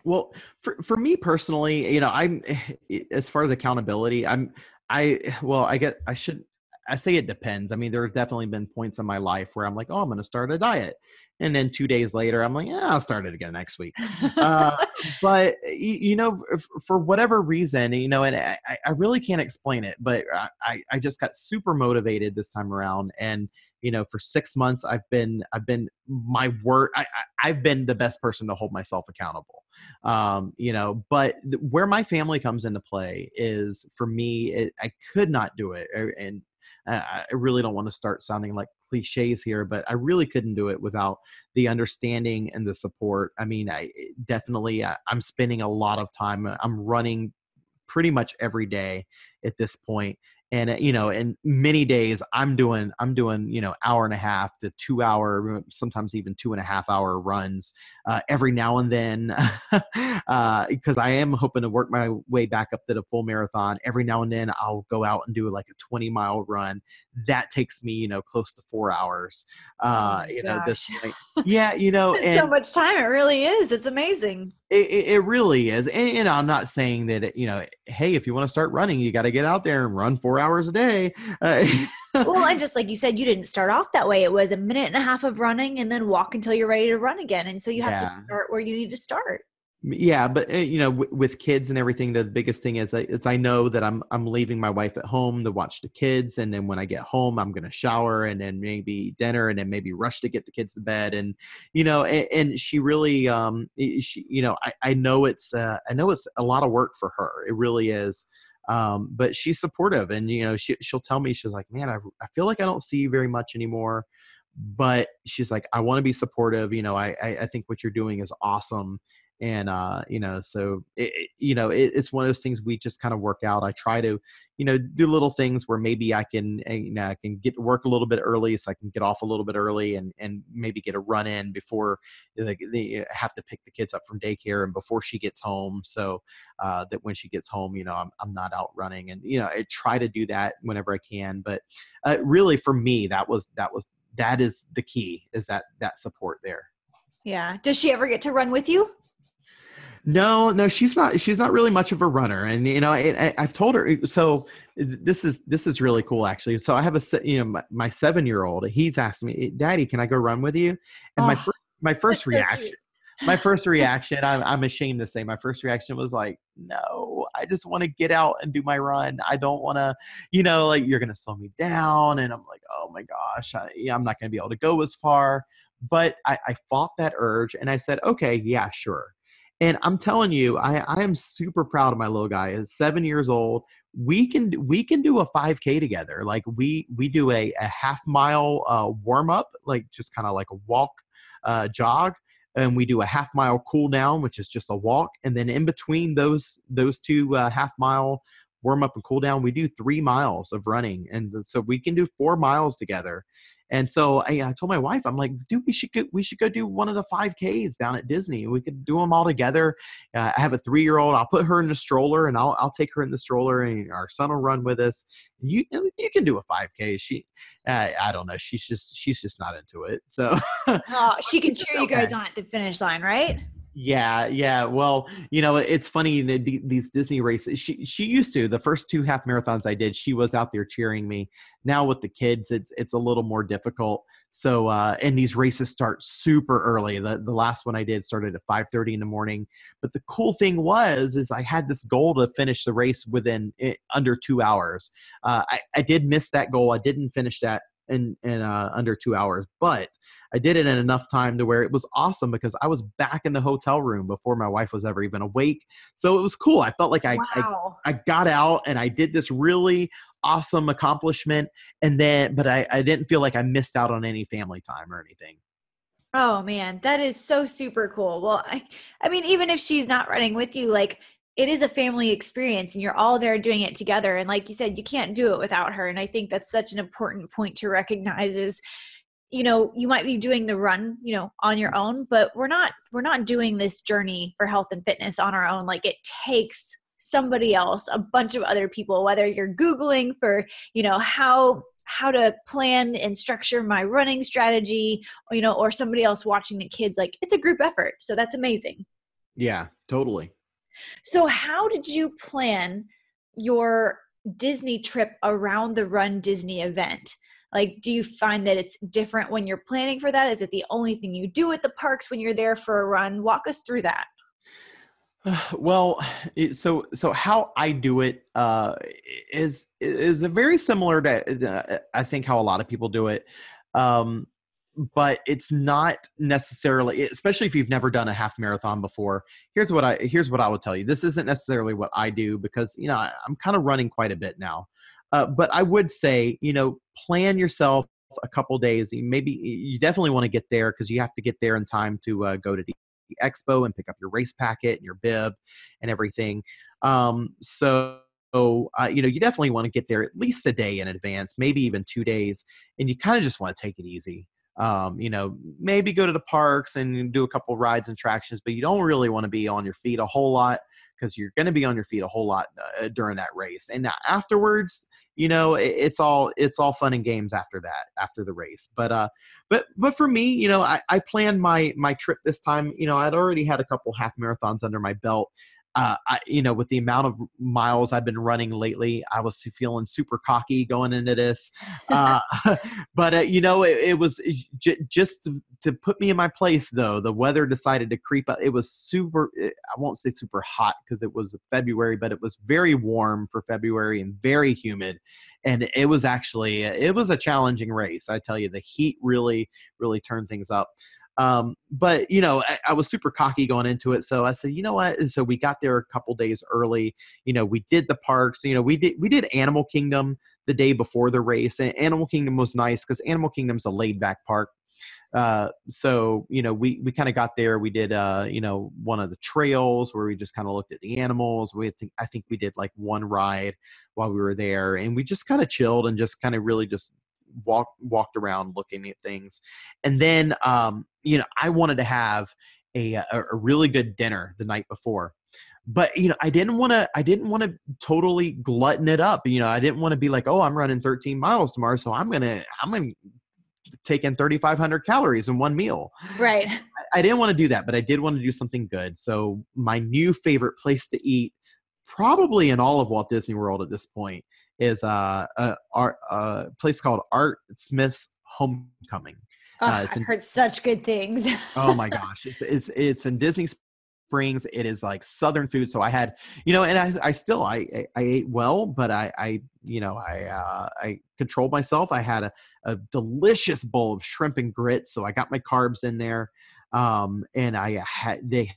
Well, for for me personally, you know, I'm as far as accountability, I'm I well, I get I should I say it depends. I mean, there have definitely been points in my life where I'm like, oh, I'm going to start a diet. And then two days later, I'm like, yeah, I'll start it again next week. uh, but, you, you, know, for whatever reason, you know, and I, I really can't explain it, but I, I just got super motivated this time around. And, you know, for six months, I've been, I've been my word, I, I, I've been the best person to hold myself accountable. Um, you know, but where my family comes into play is for me, it, I could not do it. Er, and I really don't want to start sounding like cliches here, but I really couldn't do it without the understanding and the support. I mean, I eh, definitely I, I'm spending a lot of time. I'm running pretty much every day at this point and uh, you know and many days i'm doing i'm doing you know hour and a half to two hour sometimes even two and a half hour runs uh, every now and then because uh, i am hoping to work my way back up to the full marathon. Every now and then i'll go out and do like a 20 mile run. That takes me you know close to four hours uh oh you know gosh. this yeah you know and so much time it really is it's amazing it, it really is and, and, i'm not saying that you know hey if you want to start running you got to get out there and run four hours a day uh, well and just like you said you didn't start off that way it was a minute and a half of running and then walk until you're ready to run again and so you have yeah. to start where you need to start yeah but uh, you know w- with kids and everything the biggest thing is it's i know that i'm i'm leaving my wife at home to watch the kids and then when i get home i'm going to shower and then maybe dinner and then maybe rush to get the kids to bed and you know and, and she really um she you know i i know it's uh, i know it's a lot of work for her it really is um but she's supportive and you know she, she'll tell me she's like man I, I feel like i don't see you very much anymore but she's like i want to be supportive you know I, I i think what you're doing is awesome and uh you know so it, you know it, it's one of those things we just kind of work out. I try to you know do little things where maybe i can eh, you know i can get to work a little bit early so i can get off a little bit early and and maybe get a run in before like they have to pick the kids up from daycare and before she gets home so uh that when she gets home you know i'm, I'm not out running and you know i try to do that whenever i can but uh, really for me that was that was that is the key is that that support there. Yeah. Does she ever get to run with you no, no, she's not. She's not really much of a runner, and you know, I, have told her. So this is this is really cool, actually. So I have a you know my, my seven year old. He's asked me, "Daddy, can I go run with you?" And oh, my first my first reaction, so my first reaction, I'm, I'm ashamed to say, my first reaction was like, "No, I just want to get out and do my run. I don't want to, you know, like you're gonna slow me down." And I'm like, "Oh my gosh, I, yeah, I'm not gonna be able to go as far." But I, I fought that urge, and I said, "Okay, yeah, sure." And I'm telling you, I, I am super proud of my little guy. He's seven years old. We can we can do a 5K together. Like we we do a, a half mile uh, warm up, like just kind of like a walk, uh, jog, and we do a half mile cool down, which is just a walk. And then in between those those two uh, half mile warm up and cool down, we do three miles of running, and so we can do four miles together. And so I, I, told my wife, I'm like, dude, we should go, we should go do one of the 5Ks down at Disney. We could do them all together. Uh, I have a three year old. I'll put her in the stroller and I'll I'll take her in the stroller and our son will run with us. You you can do a 5K. She, uh, I don't know. She's just she's just not into it. So oh, she can cheer you guys on at the finish line, right? Yeah, yeah. Well, you know, it's funny these Disney races. She she used to the first two half marathons I did. She was out there cheering me. Now with the kids, it's it's a little more difficult. So uh, and these races start super early. The the last one I did started at five thirty in the morning. But the cool thing was is I had this goal to finish the race within eh, under two hours. Uh, I I did miss that goal. I didn't finish that in in uh, under two hours, but I did it in enough time to where it was awesome because I was back in the hotel room before my wife was ever even awake. So it was cool. I felt like I wow. I, I, got out and I did this really awesome accomplishment, and then but I I didn't feel like I missed out on any family time or anything. Oh man, that is so super cool. Well, I I mean even if she's not running with you like it is a family experience and you're all there doing it together. And like you said you can't do it without her. And i think that's such an important point to recognize is you know you might be doing the run you know on your own but we're not we're not doing this journey for health and fitness on our own. Like it takes somebody else a bunch of other people whether you're googling for you know how how to plan and structure my running strategy you know or somebody else watching the kids like it's a group effort. So that's amazing. Yeah totally so, how did you plan your Disney trip around the Run Disney event? Like, do you find that it's different when you're planning for that? Is it the only thing you do at the parks when you're there for a run? Walk us through that. Well, so so how I do it uh, is is very similar to uh, I think how a lot of people do it. Um, but it's not necessarily especially if you've never done a half marathon before here's what i here's what i would tell you. This isn't necessarily what i do because you know I, am kind of running quite a bit now. Uh, but i would say you know plan yourself a couple days. Maybe you definitely want to get there because you have to get there in time to uh, go to the expo and pick up your race packet and your bib and everything. Um, so uh, you know, you definitely want to get there at least a day in advance, maybe even two days, and you kind of just want to take it easy. Um, you know, maybe go to the parks and do a couple rides and attractions, but you don't really want to be on your feet a whole lot because you're going to be on your feet a whole lot uh, during that race. And afterwards, you know, it, it's all it's all fun and games after that, after the race. But uh, but but for me, you know, I, I planned my my trip this time. You know, I'd already had a couple half marathons under my belt, uh, I, you know, with the amount of miles I've been running lately, I was feeling super cocky going into this. Uh, but uh, you know, it, it was j- just to, to, put me in my place. Though the weather decided to creep up. It was super. Eh, I won't say super hot because it was February, but it was very warm for February and very humid. And it was actually it was a challenging race. I tell you, the heat really really turned things up. Um, but you know, I, I, was super cocky going into it, so I said, you know what? And so we got there a couple days early. You know, we did the parks. You know, we did we did Animal Kingdom the day before the race, and Animal Kingdom was nice because Animal Kingdom's a laid back park. Uh, so you know, we we kind of got there. We did uh, you know one of the trails where we just kind of looked at the animals. We think I think we did like one ride while we were there, and we just kind of chilled and just kind of really just walked walked around looking at things. And then um you know i wanted to have a a, a really good dinner the night before. But you know i didn't want to i didn't want to totally glutton it up you know i didn't want to be like oh i'm running 13 miles tomorrow so i'm gonna i'm gonna take in 3500 calories in one meal. Right. I, I didn't want to do that but i did want to do something good. So my new favorite place to eat probably in all of walt disney world at this point is uh, a, a place called Art Smith's Homecoming. Oh, uh, I've in, heard such good things. oh my gosh, it's it's it's in Disney Springs. It is like Southern food. So I had, you know, and I I still I I, ate well, but I I you know I uh, I controlled myself. I had a, a delicious bowl of shrimp and grits, so I got my carbs in there. Um, and I had they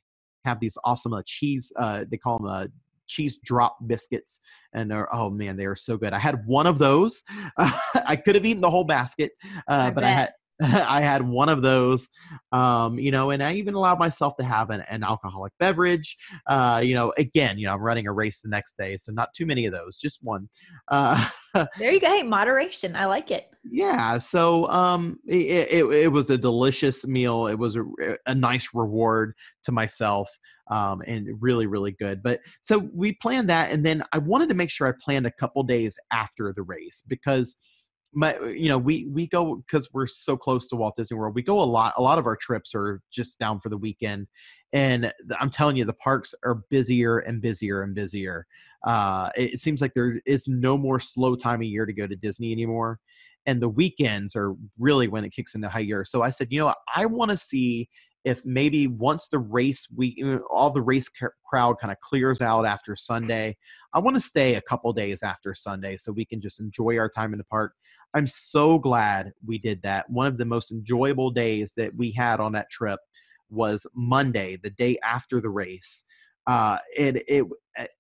have these awesome uh, cheese. Uh, they call them uh, cheese drop biscuits and oh man they are so good i had one of those i could have eaten the whole basket uh, I but bet. i had I had one of those, um, you know, and I even allowed myself to have an, an alcoholic beverage. Uh, you know, again, you know, I'm running a race the next day, so not too many of those, just one. Uh, there you go. Hey, moderation. I like it. Yeah. So um, it, it, it was a delicious meal. It was a, a nice reward to myself um, and really, really good. But so we planned that. And then I wanted to make sure I planned a couple days after the race because my you know we we go because we're so close to Walt Disney World. We go a lot. A lot of our trips are just down for the weekend, and I'm telling you, the parks are busier and busier and busier. Uh, it, it seems like there is no more slow time of year to go to Disney anymore, and the weekends are really when it kicks into high gear. So I said, you know, I want to see if maybe once the race we all the race crowd kind of clears out after Sunday, I want to stay a couple days after Sunday so we can just enjoy our time in the park. I'm so glad we did that. One of the most enjoyable days that we had on that trip was Monday, the day after the race. Uh, it, it,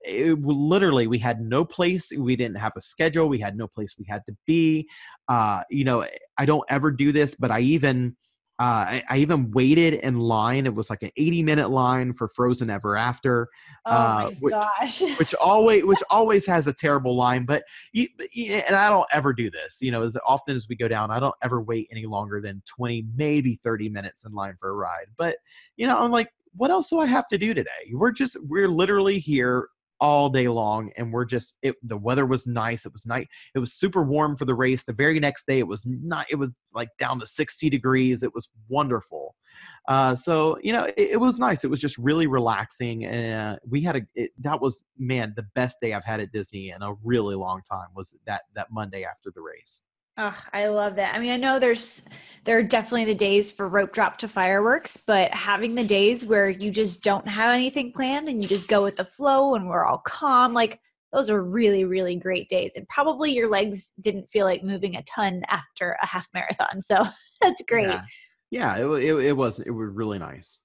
it literally, we had no place. We didn't have a schedule. We had no place we had to be. Uh, you know, I don't ever do this, but I even, uh, I, I, even waited in line. It was like an 80 minute line for Frozen Ever After. Oh uh, my which, gosh! which always, which always has a terrible line. But you, and I don't ever do this. You know, as often as we go down, I don't ever wait any longer than 20, maybe 30 minutes in line for a ride. But you know, I'm like, what else do I have to do today? We're just, we're literally here all day long and we're just it the weather was nice it was night it was super warm for the race. The very next day it was not it was like down to 60 degrees it was wonderful. Uh, so you know it, it, was nice it was just really relaxing and uh, we had a it, that was man the best day i've had at disney in a really long time was that that monday after the race Oh, I love that. I mean, I know there's there are definitely the days for rope drop to fireworks, but having the days where you just don't have anything planned and you just go with the flow and we're all calm, like those are really really great days. And probably your legs didn't feel like moving a ton after a half marathon. So that's great. Yeah, yeah it, it, it was it was really nice.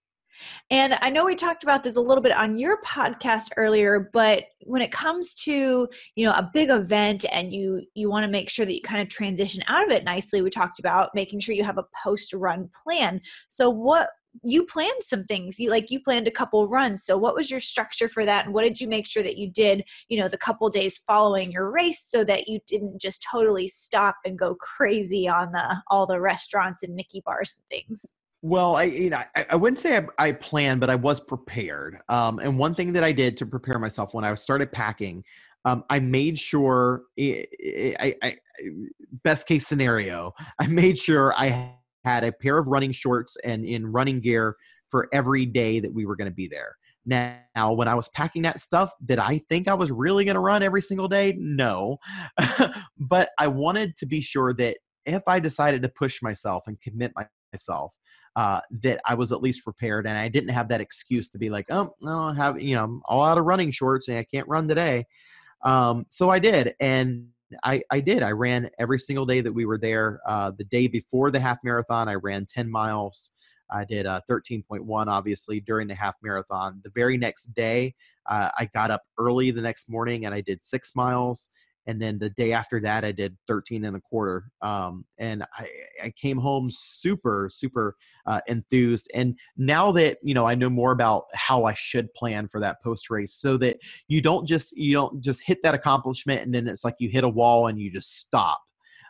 And I know we talked about this a little bit on your podcast earlier, but when it comes to, you know, a big event and you you want to make sure that you kind of transition out of it nicely, we talked about making sure you have a post-run plan. So what you planned some things you like you planned a couple runs so what was your structure for that and what did you make sure that you did you know the couple days following your race so that you didn't just totally stop and go crazy on the all the restaurants and mickey bars and things well, I you know I, I wouldn't say I, I, planned, but I was prepared. Um, and one thing that I did to prepare myself when I started packing, um, I made sure I, I, best case scenario, I made sure I had a pair of running shorts and in running gear for every day that we were going to be there. Now, when I was packing that stuff, did I think I was really going to run every single day? No. but I wanted to be sure that if I decided to push myself and commit myself, uh, that I was at least prepared and I didn't have that excuse to be like, oh, no, I have, you know, I'm all out of running shorts and I can't run today. Um, so I did. And I, I did. I ran every single day that we were there. Uh, the day before the half marathon, I ran 10 miles. I did uh, 13.1, obviously, during the half marathon. The very next day, uh, I got up early the next morning and I did six miles and then the day after that i did 13 and a quarter um, and I, I came home super super uh, enthused and now that you know i know more about how i should plan for that post race so that you don't just you don't just hit that accomplishment and then it's like you hit a wall and you just stop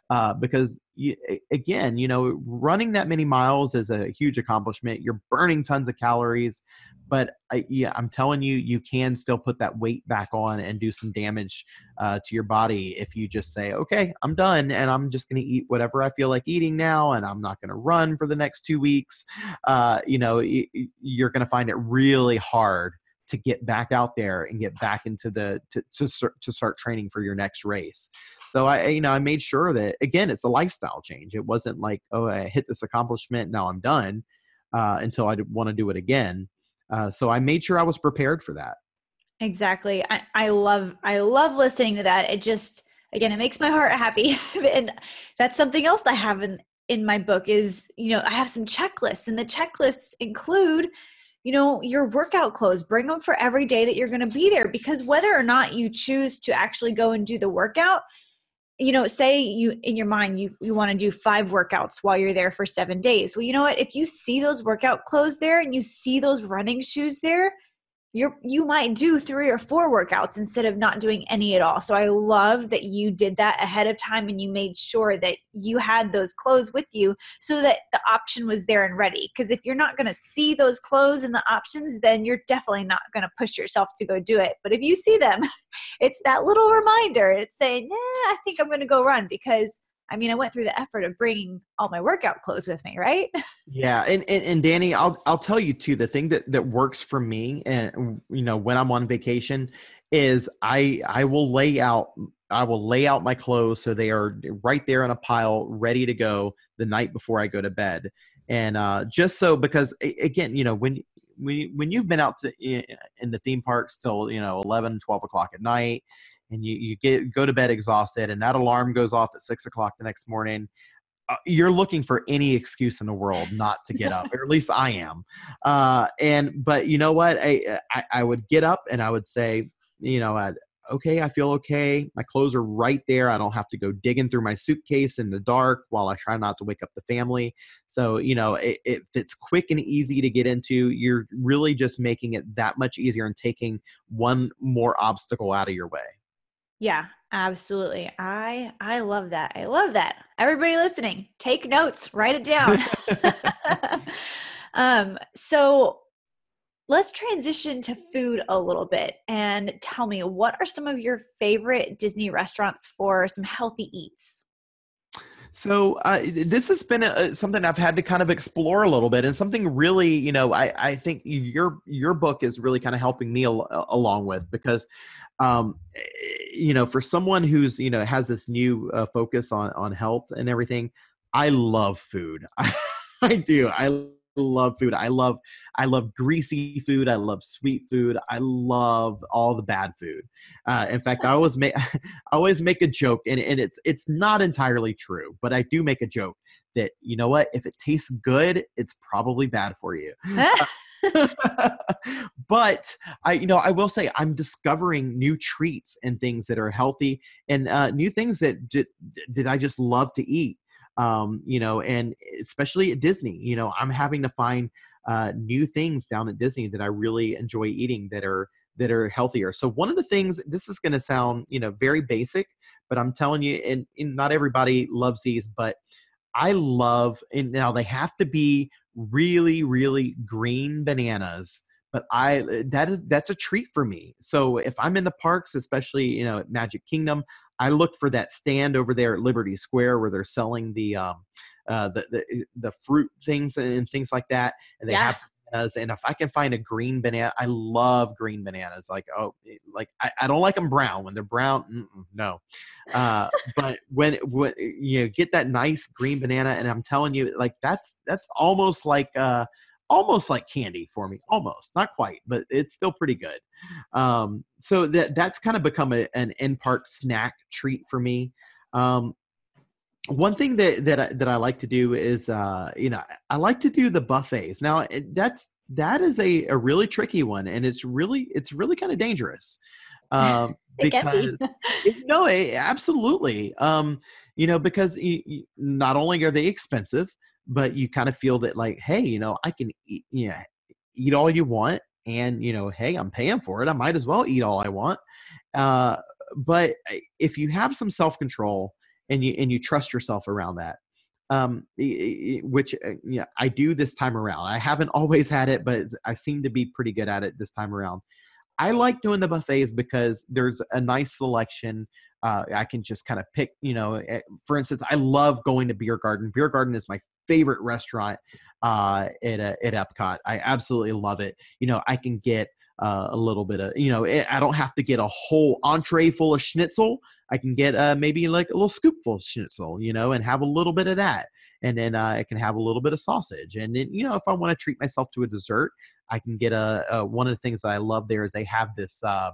uh, because you, again, you know, running that many miles is a huge accomplishment. You're burning tons of calories, but I, yeah, I'm telling you, you can still put that weight back on and do some damage uh, to your body if you just say, okay, I'm done and I'm just going to eat whatever I feel like eating now, and I'm not going to run for the next two weeks. Uh, you know, you're going to find it really hard to get back out there and get back into the to to start, to start training for your next race. So I you know I made sure that again it's a lifestyle change. It wasn't like oh I hit this accomplishment now I'm done uh, until I want to do it again. Uh, so I made sure I was prepared for that. Exactly. I, I love I love listening to that. It just again it makes my heart happy and that's something else I have in in my book is you know I have some checklists and the checklists include you know, your workout clothes, bring them for every day that you're going to be there because whether or not you choose to actually go and do the workout, you know, say you in your mind you you want to do 5 workouts while you're there for 7 days. Well, you know what? If you see those workout clothes there and you see those running shoes there, you're you might do three or four workouts instead of not doing any at all. So i love that you did that ahead of time and you made sure that you had those clothes with you so that the option was there and ready. Because if you're not going to see those clothes and the options then you're definitely not going to push yourself to go do it. But if you see them it's that little reminder. It's saying yeah i think i'm going to go run because I mean, I went through the effort of bringing all my workout clothes with me, right? Yeah, and, and and Danny, I'll I'll tell you too. The thing that that works for me, and you know, when I'm on vacation, is I I will lay out I will lay out my clothes so they are right there in a pile, ready to go the night before I go to bed, and uh, just so because again, you know, when when when you've been out to, in the theme parks till you know 11, 12 o'clock at night and you, you get go to bed exhausted and that alarm goes off at six o'clock the next morning uh, you're looking for any excuse in the world not to get up or at least i am. Uh, and but you know what? I, I, I would get up and i would say you know I'd, okay i feel okay. My clothes are right there. I don't have to go digging through my suitcase in the dark while i try not to wake up the family. So you know it, if it's quick and easy to get into you're really just making it that much easier and taking one more obstacle out of your way yeah, absolutely. I I love that. I love that. Everybody listening, take notes, write it down. um so let's transition to food a little bit and tell me what are some of your favorite Disney restaurants for some healthy eats? So uh, this has been a, something I've had to kind of explore a little bit, and something really, you know, I, I think your your book is really kind of helping me al- along with because um, you know, for someone who's you know has this new uh, focus on on health and everything, I love food. I, do. I love food. I love I love greasy food. I love sweet food. I love all the bad food. Uh, in fact, I always make I always make a joke, and, and it's it's not entirely true, but I do make a joke that you know what if it tastes good, it's probably bad for you. but I, you know, I will say I'm discovering new treats and things that are healthy and uh, new things that that I just love to eat. Um, you know, and especially at Disney, you know, I'm having to find uh, new things down at Disney that I really enjoy eating that are that are healthier. So one of the things this is going to sound you know very basic, but I'm telling you, and, and not everybody loves these, but I love and now they have to be really really green bananas but I uh, that is that's a treat for me. So if I'm in the parks, especially you know at Magic Kingdom, I look for that stand over there at Liberty Square where they're selling the um, uh, the, the eh, the fruit things and things like that, and they yeah. have bananas. And if I can find a green banana, I love green bananas. Like oh, eh, like I, I don't like them brown. When they're brown, no. Uh, but when when eh, you know, get that nice green banana, and I'm telling you, like that's that's almost like uh almost like candy for me almost not quite but it's still pretty good. Um, so that that's kind of become a, an in part snack treat for me. Um, one thing that that I, that I like to do is uh, you know I like to do the buffets. Now that's that is a, a really tricky one and it's really it's really kind of dangerous um, because be. no absolutely. Um, you know because you, you, not only are they expensive but you kind of feel that like hey you know i can eat you know, eat all you want and you know hey i'm paying for it i might as well eat all i want. Uh, but eh, if you have some self-control and you and you trust yourself around that um, which uh, yeah i do this time around i haven't always had it but i seem to be pretty good at it this time around. I like doing the buffets because there's a nice selection uh, I can just kind of pick, you know, eh, for instance, I love going to Biergarten. Beer Garden is my favorite restaurant uh, at uh, at Epcot. I absolutely love it. You know, I can get uh, a little bit of you know it, i don't have to get a whole entree full of schnitzel i can get uh, maybe like a little scoopful of schnitzel you know and have a little bit of that and then uh, i can have a little bit of sausage and then you know if i want to treat myself to a dessert i can get a, a, one of the things that i love there is they have this uh,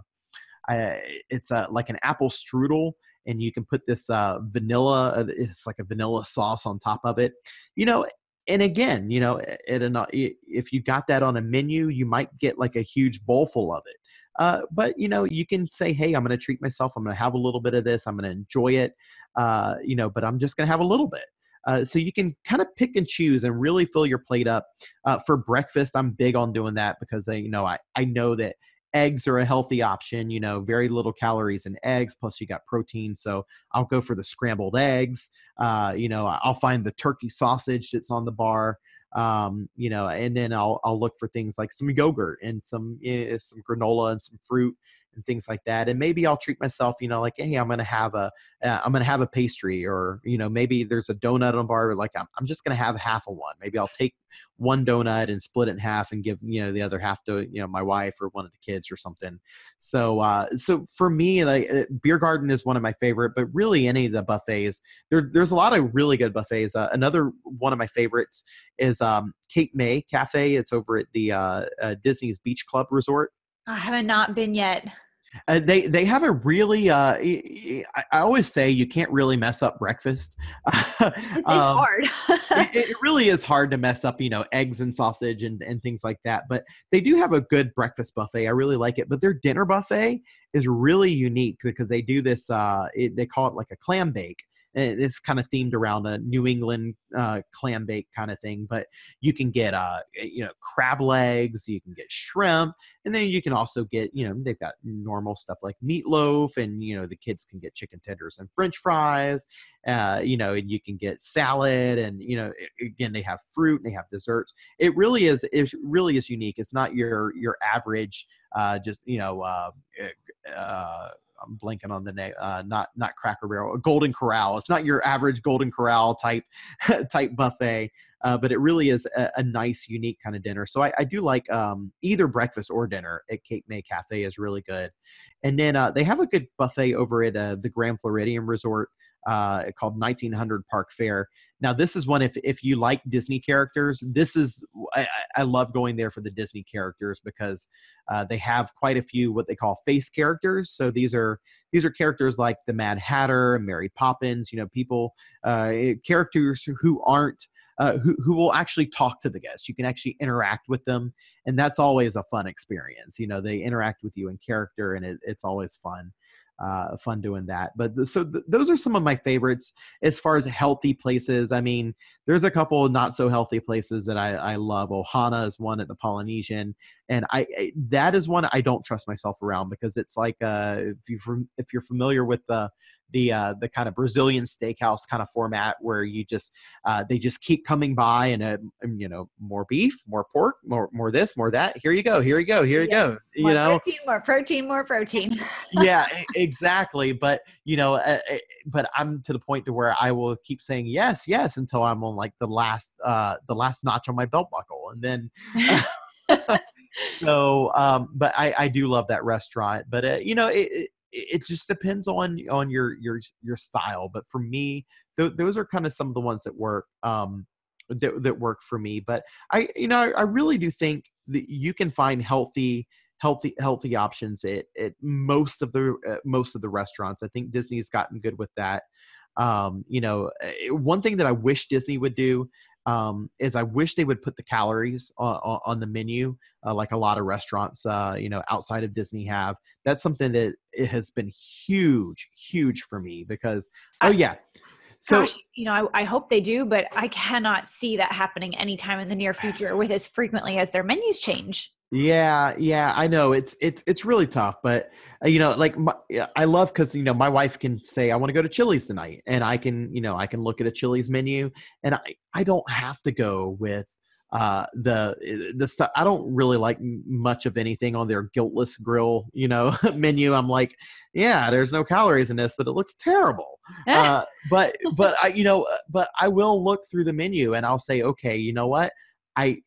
It's a, like an apple strudel and you can put this uh, vanilla uh, it's like a vanilla sauce on top of it. You know and again you know uh, if you got that on a menu you might get like a huge bowl full of it. Uh, but you know you can say hey i'm going to treat myself i'm going to have a little bit of this i'm going to enjoy it uh, you know but i'm just going to have a little bit. Uh, so you can kind of pick and choose and really fill your plate up. Uh, for breakfast i'm big on doing that because uh, you know I, I know that eggs are a healthy option you know very little calories in eggs plus you got protein so i'll go for the scrambled eggs uh, you know i'll find the turkey sausage that's on the bar um, you know and then i'll i'll look for things like some yogurt and some know, some granola and some fruit and things like that and maybe i'll treat myself you know like hey i'm gonna have a am uh, gonna have a pastry or you know maybe there's a donut on bar like I'm, I'm just gonna have half of one. Maybe i'll take one donut and split it in half and give you know the other half to you know my wife or one of the kids or something. So uh so for me like uh, biergarten is one of my favorite but really any of the buffets there, there's a lot of really good buffets uh, another one of my favorites is um cape may cafe. It's over at the uh, uh disney's beach club resort I haven't not been yet. Uh, they they have a really uh, I, I, always say you can't really mess up breakfast. it's, um, hard. it, it, really is hard to mess up, you know, eggs and sausage and, and things like that. But they do have a good breakfast buffet. I really like it. But their dinner buffet is really unique because they do this. Uh, it, they call it like a clam bake, it's kind of themed around a New England uh, clam bake kind of thing. But you can get, uh, eh, you know, crab legs, you can get shrimp, and then you can also get, you know, they've got normal stuff like meatloaf, and you know, the kids can get chicken tenders and French fries, uh, you know, and you can get salad, and you know, again, they have fruit and they have desserts. It really is, it really is unique. It's not your your average, uh, just you know. Uh, eh, uh, I'm blanking on the name. Uh, not not Cracker Barrel, Golden Corral. It's not your average Golden Corral type type buffet, uh, but it really is a, a, nice, unique kind of dinner. So I, I do like um, either breakfast or dinner at Cape May Cafe is really good. And then uh, they have a good buffet over at uh, the Grand Floridian Resort uh, called 1900 Park Fair. Now, this is one if if you like Disney characters, this is I, I love going there for the Disney characters because uh, they have quite a few what they call face characters. So these are these are characters like the Mad Hatter, Mary Poppins. You know, people uh, characters who aren't. Uh, who, who will actually talk to the guests. You can actually interact with them, and that's always a fun experience. You know, they interact with you in character, and it, it's always fun. Uh, fun doing that. But so th- those are some of my favorites as far as healthy places. I mean, there's a couple not so healthy places that I, I love. Ohana is one at the Polynesian, and I, I, that is one I don't trust myself around because it's like uh, if you if you're familiar with the the uh, the kind of Brazilian steakhouse kind of format where you just uh, they just keep coming by and uh, you know more beef, more pork, more more this, more that. Here you go, here you go, here you go. You more know, protein, more protein, more protein. yeah, exactly. But you know, uh, uh, but I'm to the point to where I will keep saying yes, yes until I'm on like the last uh the last notch on my belt buckle, and then. so um but i i do love that restaurant but uh, you know it, it just depends on on your your your style but for me th- those are kind of some of the ones that work um that, that work for me but i you know I, I really do think that you can find healthy healthy healthy options at, at most of the uh, most of the restaurants. I think disney's gotten good with that. Um you know eh, one thing that i wish disney would do um, is I wish they would put the calories on, on the menu, uh, like a lot of restaurants, uh, you know, outside of Disney have. That's something that it has been huge, huge for me because, oh yeah. So, Gosh, you know, I, I hope they do, but I cannot see that happening anytime in the near future with as frequently as their menus change. Yeah, yeah, I know it's it's it's really tough, but uh, you know, like my, I love because you know my wife can say I want to go to Chili's tonight, and I can you know I can look at a Chili's menu, and I I don't have to go with uh the eh, the stuff i don't really like much of anything on their guiltless grill you know menu i'm like yeah there's no calories in this but it looks terrible. Uh but but i you know uh, but i will look through the menu and i'll say okay you know what? I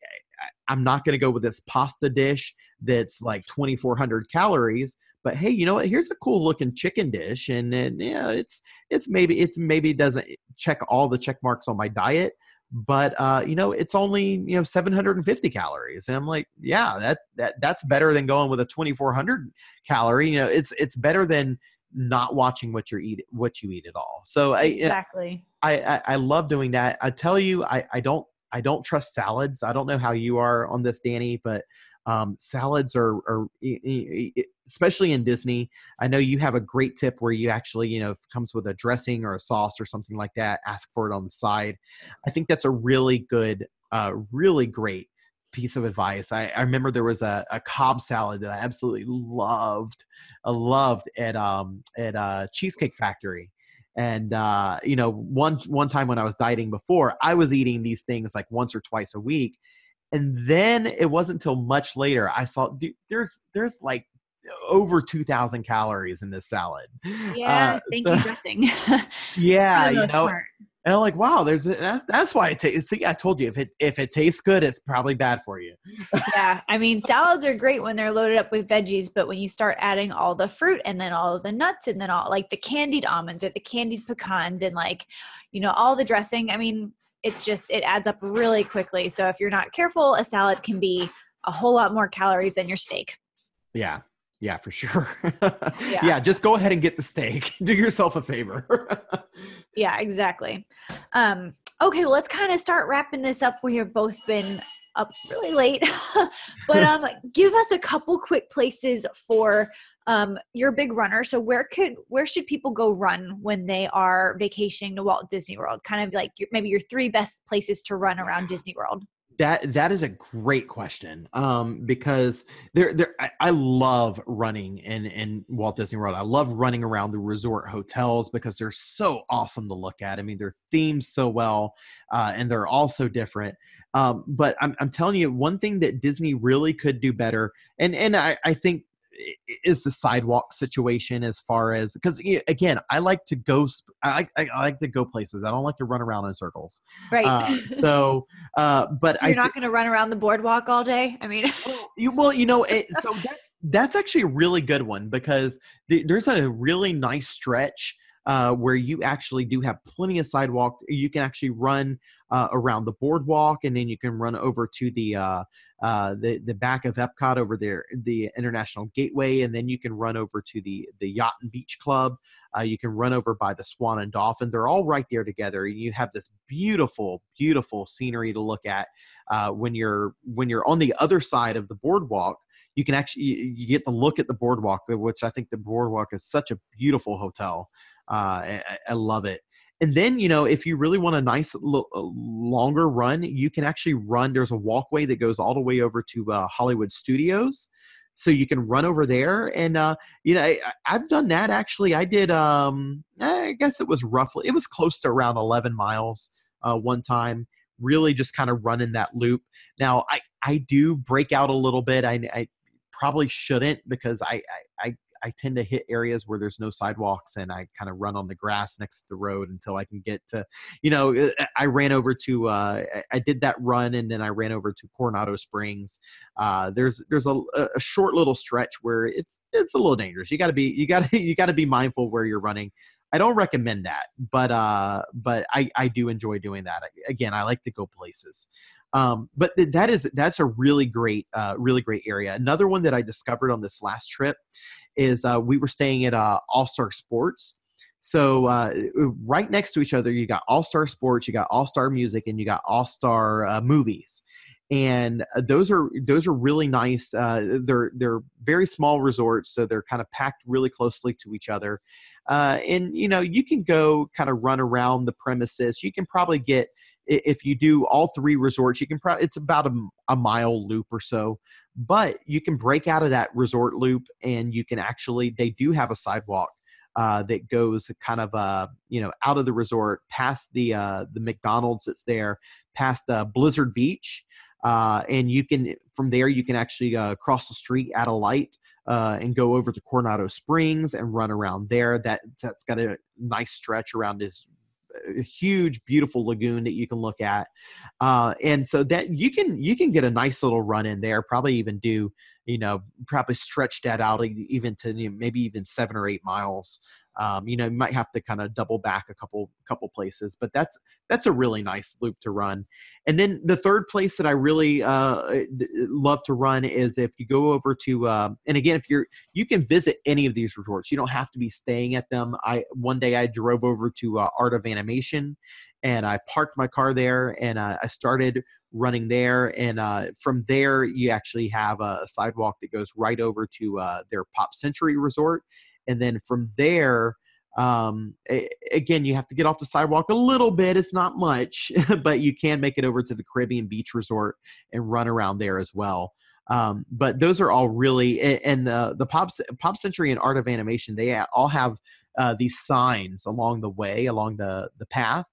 I'm not going to go with this pasta dish that's like 2,400 calories. But hey, you know what? Here's a cool looking chicken dish, and and yeah, it's it's maybe it's maybe doesn't check all the check marks on my diet, but uh, you know it's only you know 750 calories, and I'm like, yeah, that that that's better than going with a 2,400 calorie. You know, it's it's better than not watching what you eat what you eat at all. So I exactly I, I I love doing that. I tell you, I I don't I don't trust salads. I don't know how you are on this, Danny, but um, salads are, are, especially in Disney. I know you have a great tip where you actually, you know, comes with a dressing or a sauce or something like that. Ask for it on the side. I think that's a really good, uh, really great piece of advice. I, I remember there was a, a, Cobb salad that I absolutely loved, loved at um, at uh, Cheesecake Factory and uh, you know one one time when i was dieting before i was eating these things like once or twice a week. And then it wasn't until much later i saw dude, there's there's like over 2000 calories in this salad. Yeah uh, thank so, you dressing. Yeah you know smart. And I'm like, wow, there's that, that's why it tastes. See, I told you if it if it tastes good, it's probably bad for you. yeah, I mean, salads are great when they're loaded up with veggies, but when you start adding all the fruit and then all of the nuts and then all like the candied almonds or the candied pecans and like, you know, all the dressing, I mean, it's just it adds up really quickly. So if you're not careful, a salad can be a whole lot more calories than your steak. Yeah, yeah, for sure. yeah. yeah. just go ahead and get the steak. Do yourself a favor. yeah, exactly. Um, okay, well, let's kind of start wrapping this up. We have both been up really late, but um, give us a couple quick places for um, your big runner. So where could where should people go run when they are vacationing to Walt Disney World? Kind of like your, maybe your three best places to run around Disney World. That that is a great question um, because there there I, I, love running in in Walt Disney World. I love running around the resort hotels because they're so awesome to look at. I mean, they're themed so well, uh, and they're all so different. Um, but I'm I'm telling you, one thing that Disney really could do better, and and I, I think is the sidewalk situation as far as because again i like to go I, I, I like to go places. I don't like to run around in circles. Right. Uh, so uh but so you're I not going to run around the boardwalk all day? I mean you well you know it, so that's that's actually a really good one because the, there's a really nice stretch uh, where you actually do have plenty of sidewalk. You can actually run uh, around the boardwalk, and then you can run over to the uh, uh, the the back of Epcot over there, the International Gateway, and then you can run over to the the Yacht and Beach Club. Uh, you can run over by the Swan and Dolphin. They're all right there together. You have this beautiful, beautiful scenery to look at uh, when you're when you're on the other side of the boardwalk you can actually you get to look at the boardwalk, which I think the boardwalk is such a beautiful hotel. Uh, I, I love it. And then, you know, if you really want a nice l- longer run, you can actually run. There's a walkway that goes all the way over to uh, Hollywood Studios. So you can run over there and uh, you know I, have done that actually. I did um, i guess it was roughly it was close to around 11 miles uh, one time really just kind of running that loop. Now i i do break out a little bit. I, I probably shouldn't because I, I, I I tend to hit areas where there's no sidewalks and I kind of run on the grass next to the road until I can get to, you know, uh, I ran over to, uh, I did that run and then I ran over to Coronado Springs. Uh, there's, there's a, a short little stretch where it's, it's a little dangerous. You gotta be, you gotta, you gotta be mindful where you're running. I don't recommend that, but uh, but I I do enjoy doing that. Again, I like to go places. Um, but that is that's a really great uh, really great area. Another one that I discovered on this last trip is uh, we were staying at uh, All Star Sports. So uh, right next to each other, you got All Star Sports, you got All Star Music, and you got All Star uh, Movies. And uh, those are those are really nice. Uh, they're they're very small resorts, so they're kind of packed really closely to each other. Uh, and you know you can go kind of run around the premises. You can probably get if you do all three resorts, you can probably it's about a, a mile loop or so but you can break out of that resort loop and you can actually they do have a sidewalk uh, that goes kind of uh, you know out of the resort past the uh, the McDonald's that's there past uh, Blizzard Beach uh, and you can from there you can actually uh, cross the street at a light uh, and go over to Coronado Springs and run around there. That that's got a nice stretch around this a huge beautiful lagoon that you can look at. Uh, and so that you can you can get a nice little run in there probably even do you know probably stretch that out even to you know, maybe even seven or eight miles um, you know, you might have to kind of double back a couple couple places, but that's that's a really nice loop to run. And then the third place that I really uh, love to run is if you go over to, uh, and again, if you're you can visit any of these resorts. You don't have to be staying at them. I one day I drove over to uh, Art of Animation, and I parked my car there, and uh, I started running there. And uh, from there, you actually have a sidewalk that goes right over to uh, their Pop Century Resort and then from there um, again you have to get off the sidewalk a little bit it's not much but you can make it over to the caribbean beach resort and run around there as well. Um, but those are all really and the the pop pop century and art of animation they all have uh, these signs along the way along the the path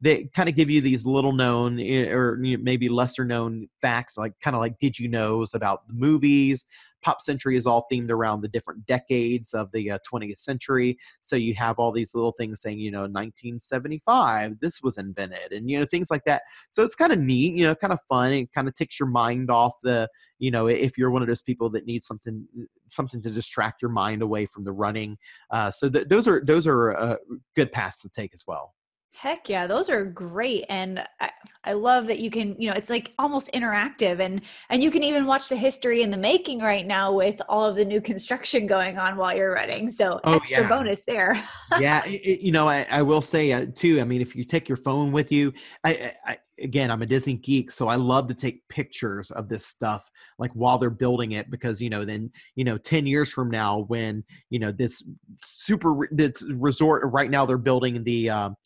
that kind of give you these little known eh, or maybe lesser known facts like kind of like did you knows about the movies Pop Century is all themed around the different decades of the uh, 20th century. So you have all these little things saying, you know, 1975, this was invented, and, you know, things like that. So it's kind of neat, you know, kind of fun. It kind of takes your mind off the, you know, if you're one of those people that needs something, something to distract your mind away from the running. Uh, so th- those are, those are uh, good paths to take as well. Heck yeah, those are great. And I, I, love that you can, you know, it's like almost interactive and and you can even watch the history in the making right now with all of the new construction going on while you're running. So oh, extra yeah. bonus there. yeah, it, you know, I, I will say uh, too, I mean, if you take your phone with you, I, I again, I'm a Disney geek, so I love to take pictures of this stuff like while they're building it because you know then you know 10 years from now when you know this super this resort right now they're building the um,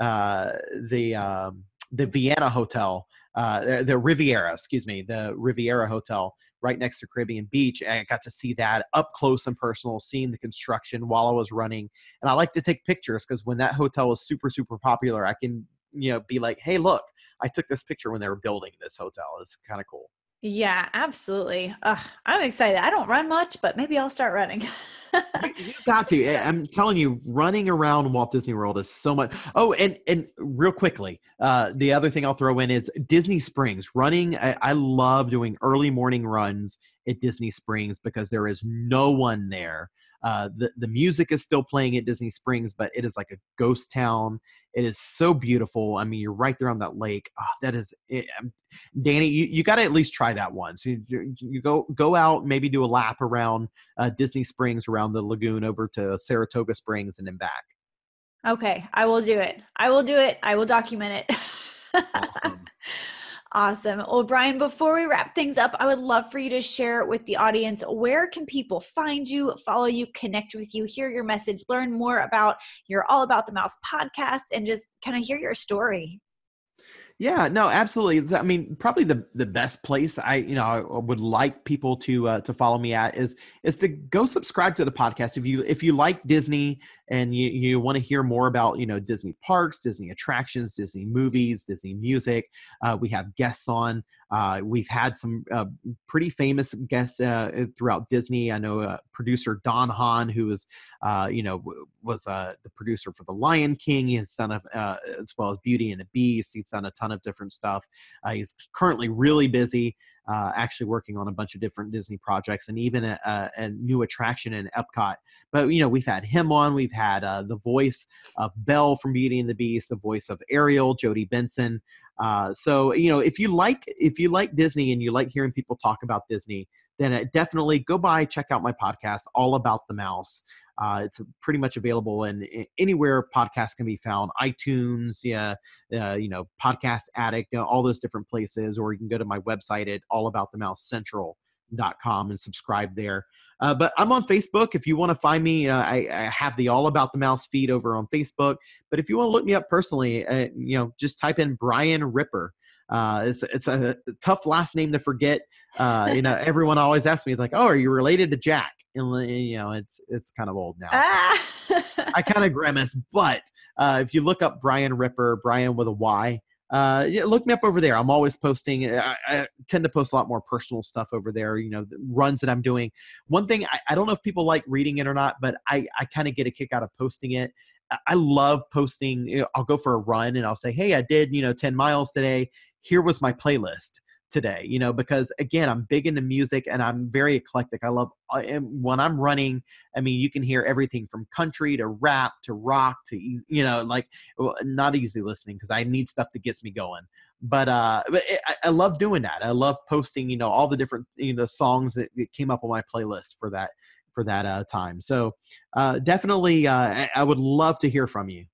uh, the um, the Vienna Hotel, uh, the Riviera, excuse me, the Riviera Hotel right next to Caribbean Beach. And I got to see that up close and personal, seeing the construction while I was running. And I like to take pictures because when that hotel was super, super popular, I can, you know, be like, hey, look, I took this picture when they were building this hotel. It's kind of cool. Yeah, absolutely. I'm excited. I don't run much, but maybe I'll start running. you, got to. Eh, I'm telling you, running around Walt Disney World is so much. Oh, and and real quickly, uh, the other thing I'll throw in is Disney Springs. Running, I, I love doing early morning runs at Disney Springs because there is no one there uh, the the music is still playing at Disney Springs, but it is like a ghost town. It is so beautiful. I mean, you're right there on that lake. Oh, that is, it, eh, um, Danny. You, you got to at least try that once. You, you, go go out, maybe do a lap around uh, Disney Springs, around the lagoon, over to Saratoga Springs, and then back. Okay, I will do it. I will do it. I will document it. awesome. Awesome. Well, Bryan, before we wrap things up, I would love for you to share with the audience where can people find you, follow you, connect with you, hear your message, learn more about your All About the Mouse podcast, and just kind of hear your story. Yeah, no, absolutely. I mean, probably the the best place I you know I would like people to uh, to follow me at is is to go subscribe to the podcast if you if you like Disney and you you want to hear more about you know Disney parks, Disney attractions, Disney movies, Disney music. Uh, we have guests on. Uh, we've had some uh, pretty famous guests uh, throughout Disney. I know uh, producer Don Hahn, who was, uh, you know, was uh, the producer for The Lion King. He has done a, as well as Beauty and the Beast. He's done a ton of different stuff. he's currently really busy uh, actually working on a bunch of different Disney projects and even a, a, a, new attraction in Epcot. But you know, we've had him on. We've had uh, the voice of Belle from Beauty and the Beast, the voice of Ariel, Jodi Benson. Uh, so you know, if you like if you like Disney and you like hearing people talk about Disney, then uh, definitely go by check out my podcast, All About the Mouse. Uh, it's pretty much available in, in, anywhere podcasts can be found, iTunes, yeah, uh, you know, Podcast Addict, you know, all those different places, or you can go to my website at allaboutthemousecentral.com and subscribe there. Uh, but I'm on Facebook. If you want to find me, uh, I, I, have the All About the Mouse feed over on Facebook. But if you want to look me up personally, uh, you know, just type in Bryan Ripper. Uh, it's it's a tough last name to forget. Uh, you know, everyone always asks me like, "Oh, are you related to Jack?" And you know, it's it's kind of old now. So ah. I kind of grimace, but uh, if you look up Bryan Ripper, Bryan with a Y, uh, yeah, look me up over there. I'm always posting. I, I, tend to post a lot more personal stuff over there. You know, runs that I'm doing. One thing I, I don't know if people like reading it or not, but I I kind of get a kick out of posting it. I love posting. I'll go for a run and I'll say, "Hey, I did you know 10 miles today. Here was my playlist." today you know because again i'm big into music and i'm very eclectic. I love when i'm running i mean you can hear everything from country to rap to rock to you know like not easy listening because i need stuff that gets me going. But uh but I, I, love doing that. I love posting you know all the different you know songs that, came up on my playlist for that for that uh time. So uh definitely uh i would love to hear from you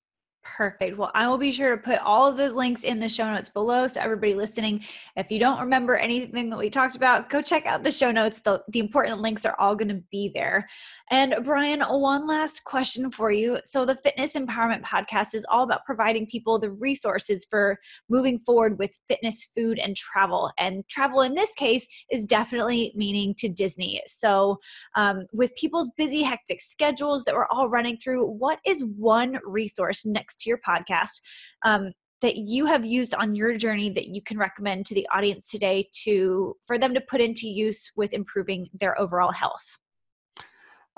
Perfect. Well, I will be sure to put all of those links in the show notes below. So, everybody listening, if you don't remember anything that we talked about, go check out the show notes. The, the important links are all going to be there. And, Bryan, one last question for you. So, the Fitness Empowerment Podcast is all about providing people the resources for moving forward with fitness, food, and travel. And travel in this case is definitely meaning to Disney. So, um, with people's busy, hectic schedules that we're all running through, what is one resource next? To your podcast um, that you have used on your journey that you can recommend to the audience today to for them to put into use with improving their overall health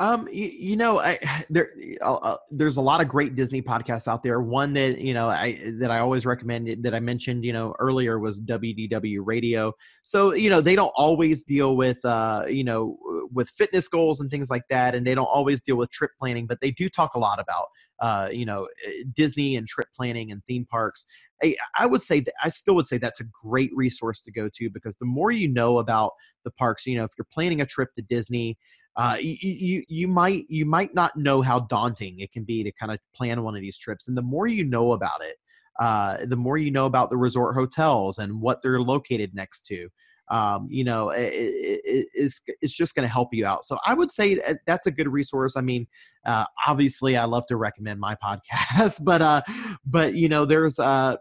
um, you, you, know, I, there, uh, uh, there's a lot of great Disney podcasts out there. One that you know, I that I always recommend that I mentioned, you know, earlier was WDW Radio. So you know, they don't always deal with, uh, you know, with fitness goals and things like that, and they don't always deal with trip planning, but they do talk a lot about uh, you know, eh, Disney and trip planning and theme parks. I, I would say that I still would say that's a great resource to go to because the more you know about the parks, you know, if you're planning a trip to Disney, uh, you, you you might you might not know how daunting it can be to kind of plan one of these trips, and the more you know about it, uh, the more you know about the resort hotels and what they're located next to um, you know, it, it, it's it's just going to help you out. So I would say that's a good resource. I mean, uh, obviously, I love to recommend my podcast, but uh, but you know, there's uh,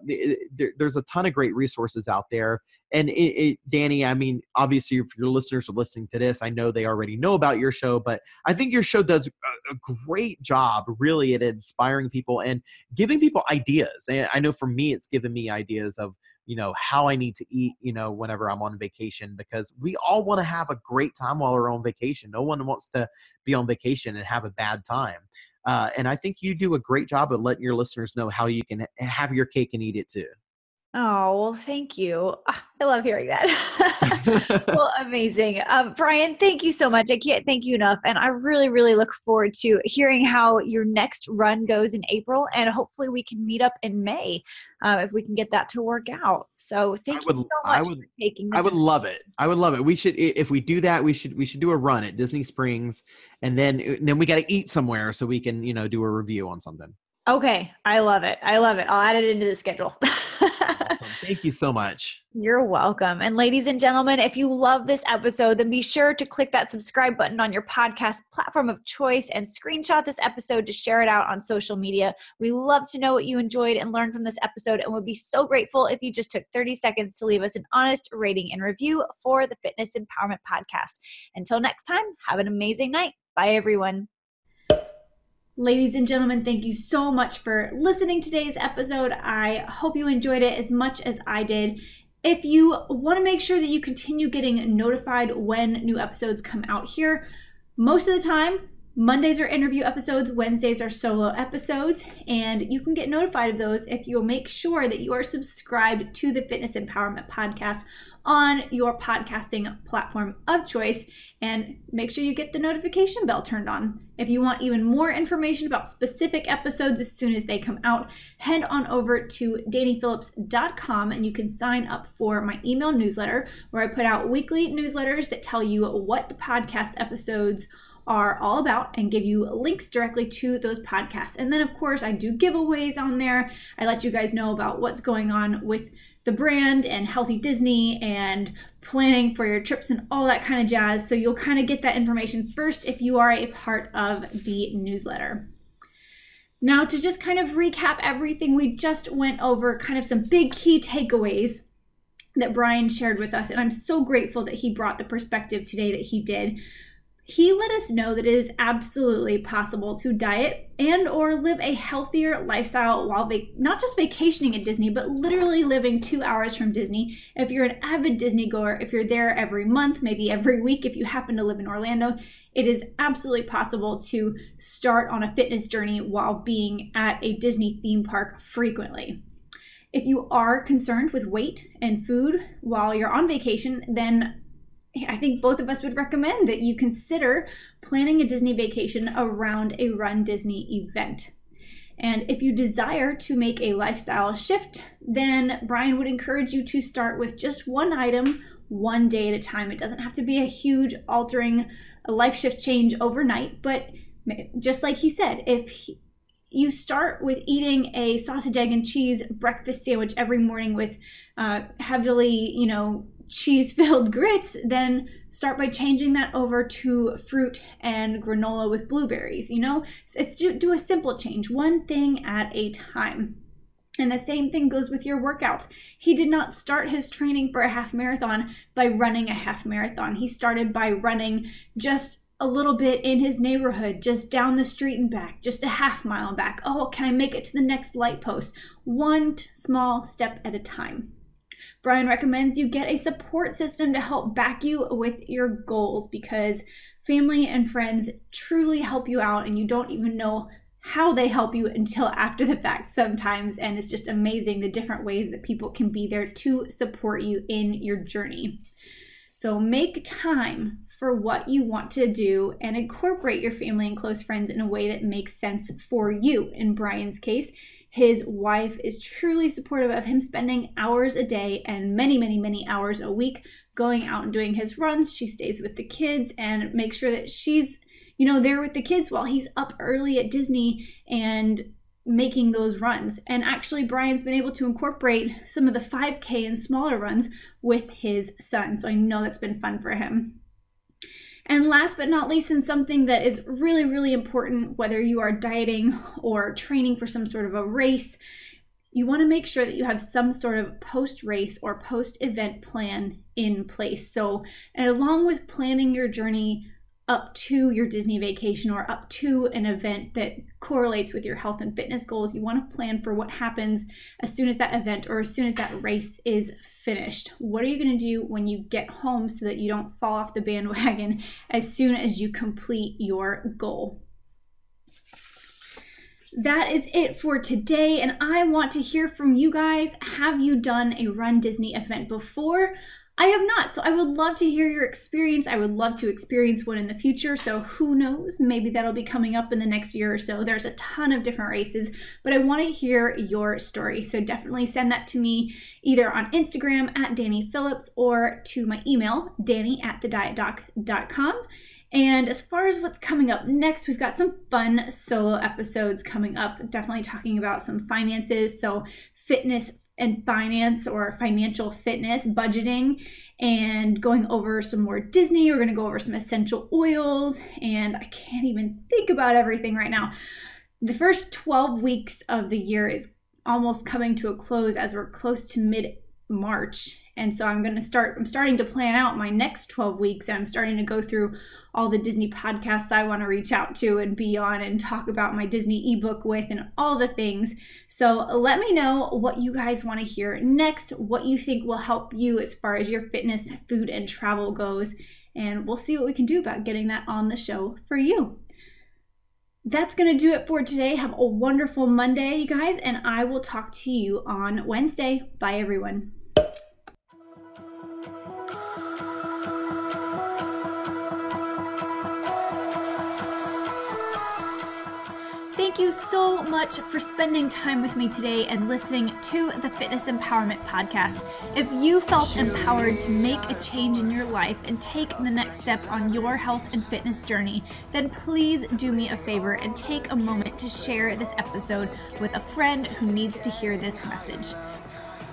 there, there's a ton of great resources out there. And it, it, Danny, I mean, obviously, if your listeners are listening to this, I know they already know about your show, but I think your show does a, a great job, really, at inspiring people and giving people ideas. And I know for me, it's given me ideas of you know how i need to eat you know whenever i'm on vacation because we all want to have a great time while we're on vacation. No one wants to be on vacation and have a bad time. Uh, and i think you do a great job of letting your listeners know how you can have your cake and eat it too Oh, well, thank you. Ah, I love hearing that. well, amazing. Um, Bryan, thank you so much. I can't thank you enough. And I really, really look forward to hearing how your next run goes in April. And hopefully we can meet up in May uh, if we can get that to work out. So thank would, you so much would, for taking I would time. love it. I would love it. We should, if we do that, we should, we should do a run at Disney Springs and then, and then we got to eat somewhere so we can, you know, do a review on something. Okay, I love it. I love it. I'll add it into the schedule. awesome. Thank you so much. You're welcome. And ladies and gentlemen, if you love this episode, then be sure to click that subscribe button on your podcast platform of choice and screenshot this episode to share it out on social media. We love to know what you enjoyed and learned from this episode and would be so grateful if you just took 30 seconds to leave us an honest rating and review for the Fitness Empowerment Podcast. Until next time, have an amazing night. Bye, everyone. Ladies and gentlemen, thank you so much for listening to today's episode. I hope you enjoyed it as much as I did. If you want to make sure that you continue getting notified when new episodes come out here, most of the time, Mondays are interview episodes, Wednesdays are solo episodes, and you can get notified of those if you'll make sure that you are subscribed to the Fitness Empowerment Podcast on your podcasting platform of choice and make sure you get the notification bell turned on. If you want even more information about specific episodes as soon as they come out, head on over to dannyphillips.com and you can sign up for my email newsletter where I put out weekly newsletters that tell you what the podcast episodes are all about and give you links directly to those podcasts. And then, of course, I do giveaways on there. I let you guys know about what's going on with the brand and Healthy Disney and planning for your trips and all that kind of jazz. So you'll kind of get that information first if you are a part of the newsletter. Now, to just kind of recap everything we just went over, kind of some big key takeaways that Bryan shared with us. And I'm so grateful that he brought the perspective today that he did he let us know that it is absolutely possible to diet and or live a healthier lifestyle while not just vacationing at Disney, but literally living 2 hours from Disney. If you're an avid Disney goer, if you're there every month, maybe every week if you happen to live in Orlando, it is absolutely possible to start on a fitness journey while being at a Disney theme park frequently. If you are concerned with weight and food while you're on vacation, then I think both of us would recommend that you consider planning a Disney vacation around a Run Disney event. And if you desire to make a lifestyle shift, then Bryan would encourage you to start with just one item, one day at a time. It doesn't have to be a huge altering, a life shift change overnight, but just like he said, if he, you start with eating a sausage, egg, and cheese breakfast sandwich every morning with uh, heavily, you know, cheese filled grits, then start by changing that over to fruit and granola with blueberries. You know, it's do, do a simple change, one thing at a time. And the same thing goes with your workouts. He did not start his training for a half marathon by running a half marathon. He started by running just a little bit in his neighborhood, just down the street and back, just a half mile back. Oh, can I make it to the next light post? One small step at a time. Bryan recommends you get a support system to help back you with your goals because family and friends truly help you out and you don't even know how they help you until after the fact sometimes. And it's just amazing the different ways that people can be there to support you in your journey. So make time for what you want to do and incorporate your family and close friends in a way that makes sense for you. In Bryan's case, his wife is truly supportive of him spending hours a day and many, many, many hours a week going out and doing his runs. She stays with the kids and makes sure that she's, you know, there with the kids while he's up early at Disney and making those runs. And actually, Bryan's been able to incorporate some of the 5K and smaller runs with his son. So I know that's been fun for him. And last but not least, and something that is really, really important, whether you are dieting or training for some sort of a race, you want to make sure that you have some sort of post race or post event plan in place. So, along with planning your journey up to your Disney vacation or up to an event that correlates with your health and fitness goals, you want to plan for what happens as soon as that event or as soon as that race is finished. What are you going to do when you get home so that you don't fall off the bandwagon as soon as you complete your goal? That is it for today, and I want to hear from you guys. Have you done a Run Disney event before? I have not. So I would love to hear your experience. I would love to experience one in the future. So who knows? Maybe that'll be coming up in the next year or so. There's a ton of different races, but I want to hear your story. So definitely send that to me either on Instagram at Danny Phillips or to my email, danny at thedietdoc.com. And as far as what's coming up next, we've got some fun solo episodes coming up, definitely talking about some finances. So, fitness and finance or financial fitness, budgeting, and going over some more Disney. We're going to go over some essential oils, and I can't even think about everything right now. The first 12 weeks of the year is almost coming to a close as we're close to mid March. And so I'm going to start, I'm starting to plan out my next 12 weeks and I'm starting to go through all the Disney podcasts I want to reach out to and be on and talk about my Disney ebook with and all the things. So let me know what you guys want to hear next, what you think will help you as far as your fitness, food, and travel goes. And we'll see what we can do about getting that on the show for you that's going to do it for today. Have a wonderful Monday, you guys, and I will talk to you on Wednesday. Bye, everyone. Thank you so much for spending time with me today and listening to the Fitness Empowerment Podcast. If you felt empowered to make a change in your life and take the next step on your health and fitness journey, then please do me a favor and take a moment to share this episode with a friend who needs to hear this message.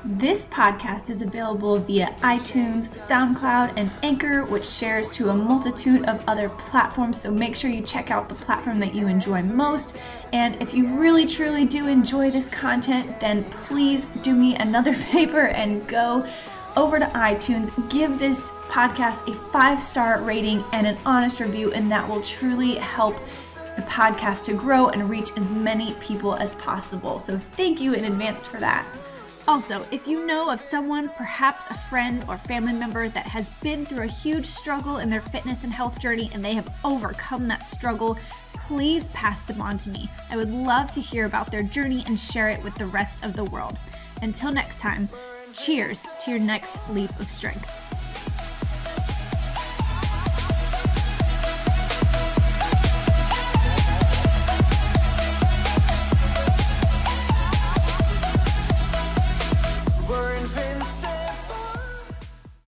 This podcast is available via iTunes, SoundCloud, and Anchor, which shares to a multitude of other platforms. So make sure you check out the platform that you enjoy most. And if you really truly do enjoy this content, then please do me another favor and go over to iTunes, give this podcast a five star rating and an honest review, and that will truly help the podcast to grow and reach as many people as possible. So thank you in advance for that. Also, if you know of someone, perhaps a friend or family member, that has been through a huge struggle in their fitness and health journey and they have overcome that struggle, please pass them on to me. I would love to hear about their journey and share it with the rest of the world. Until next time, cheers to your next leap of strength.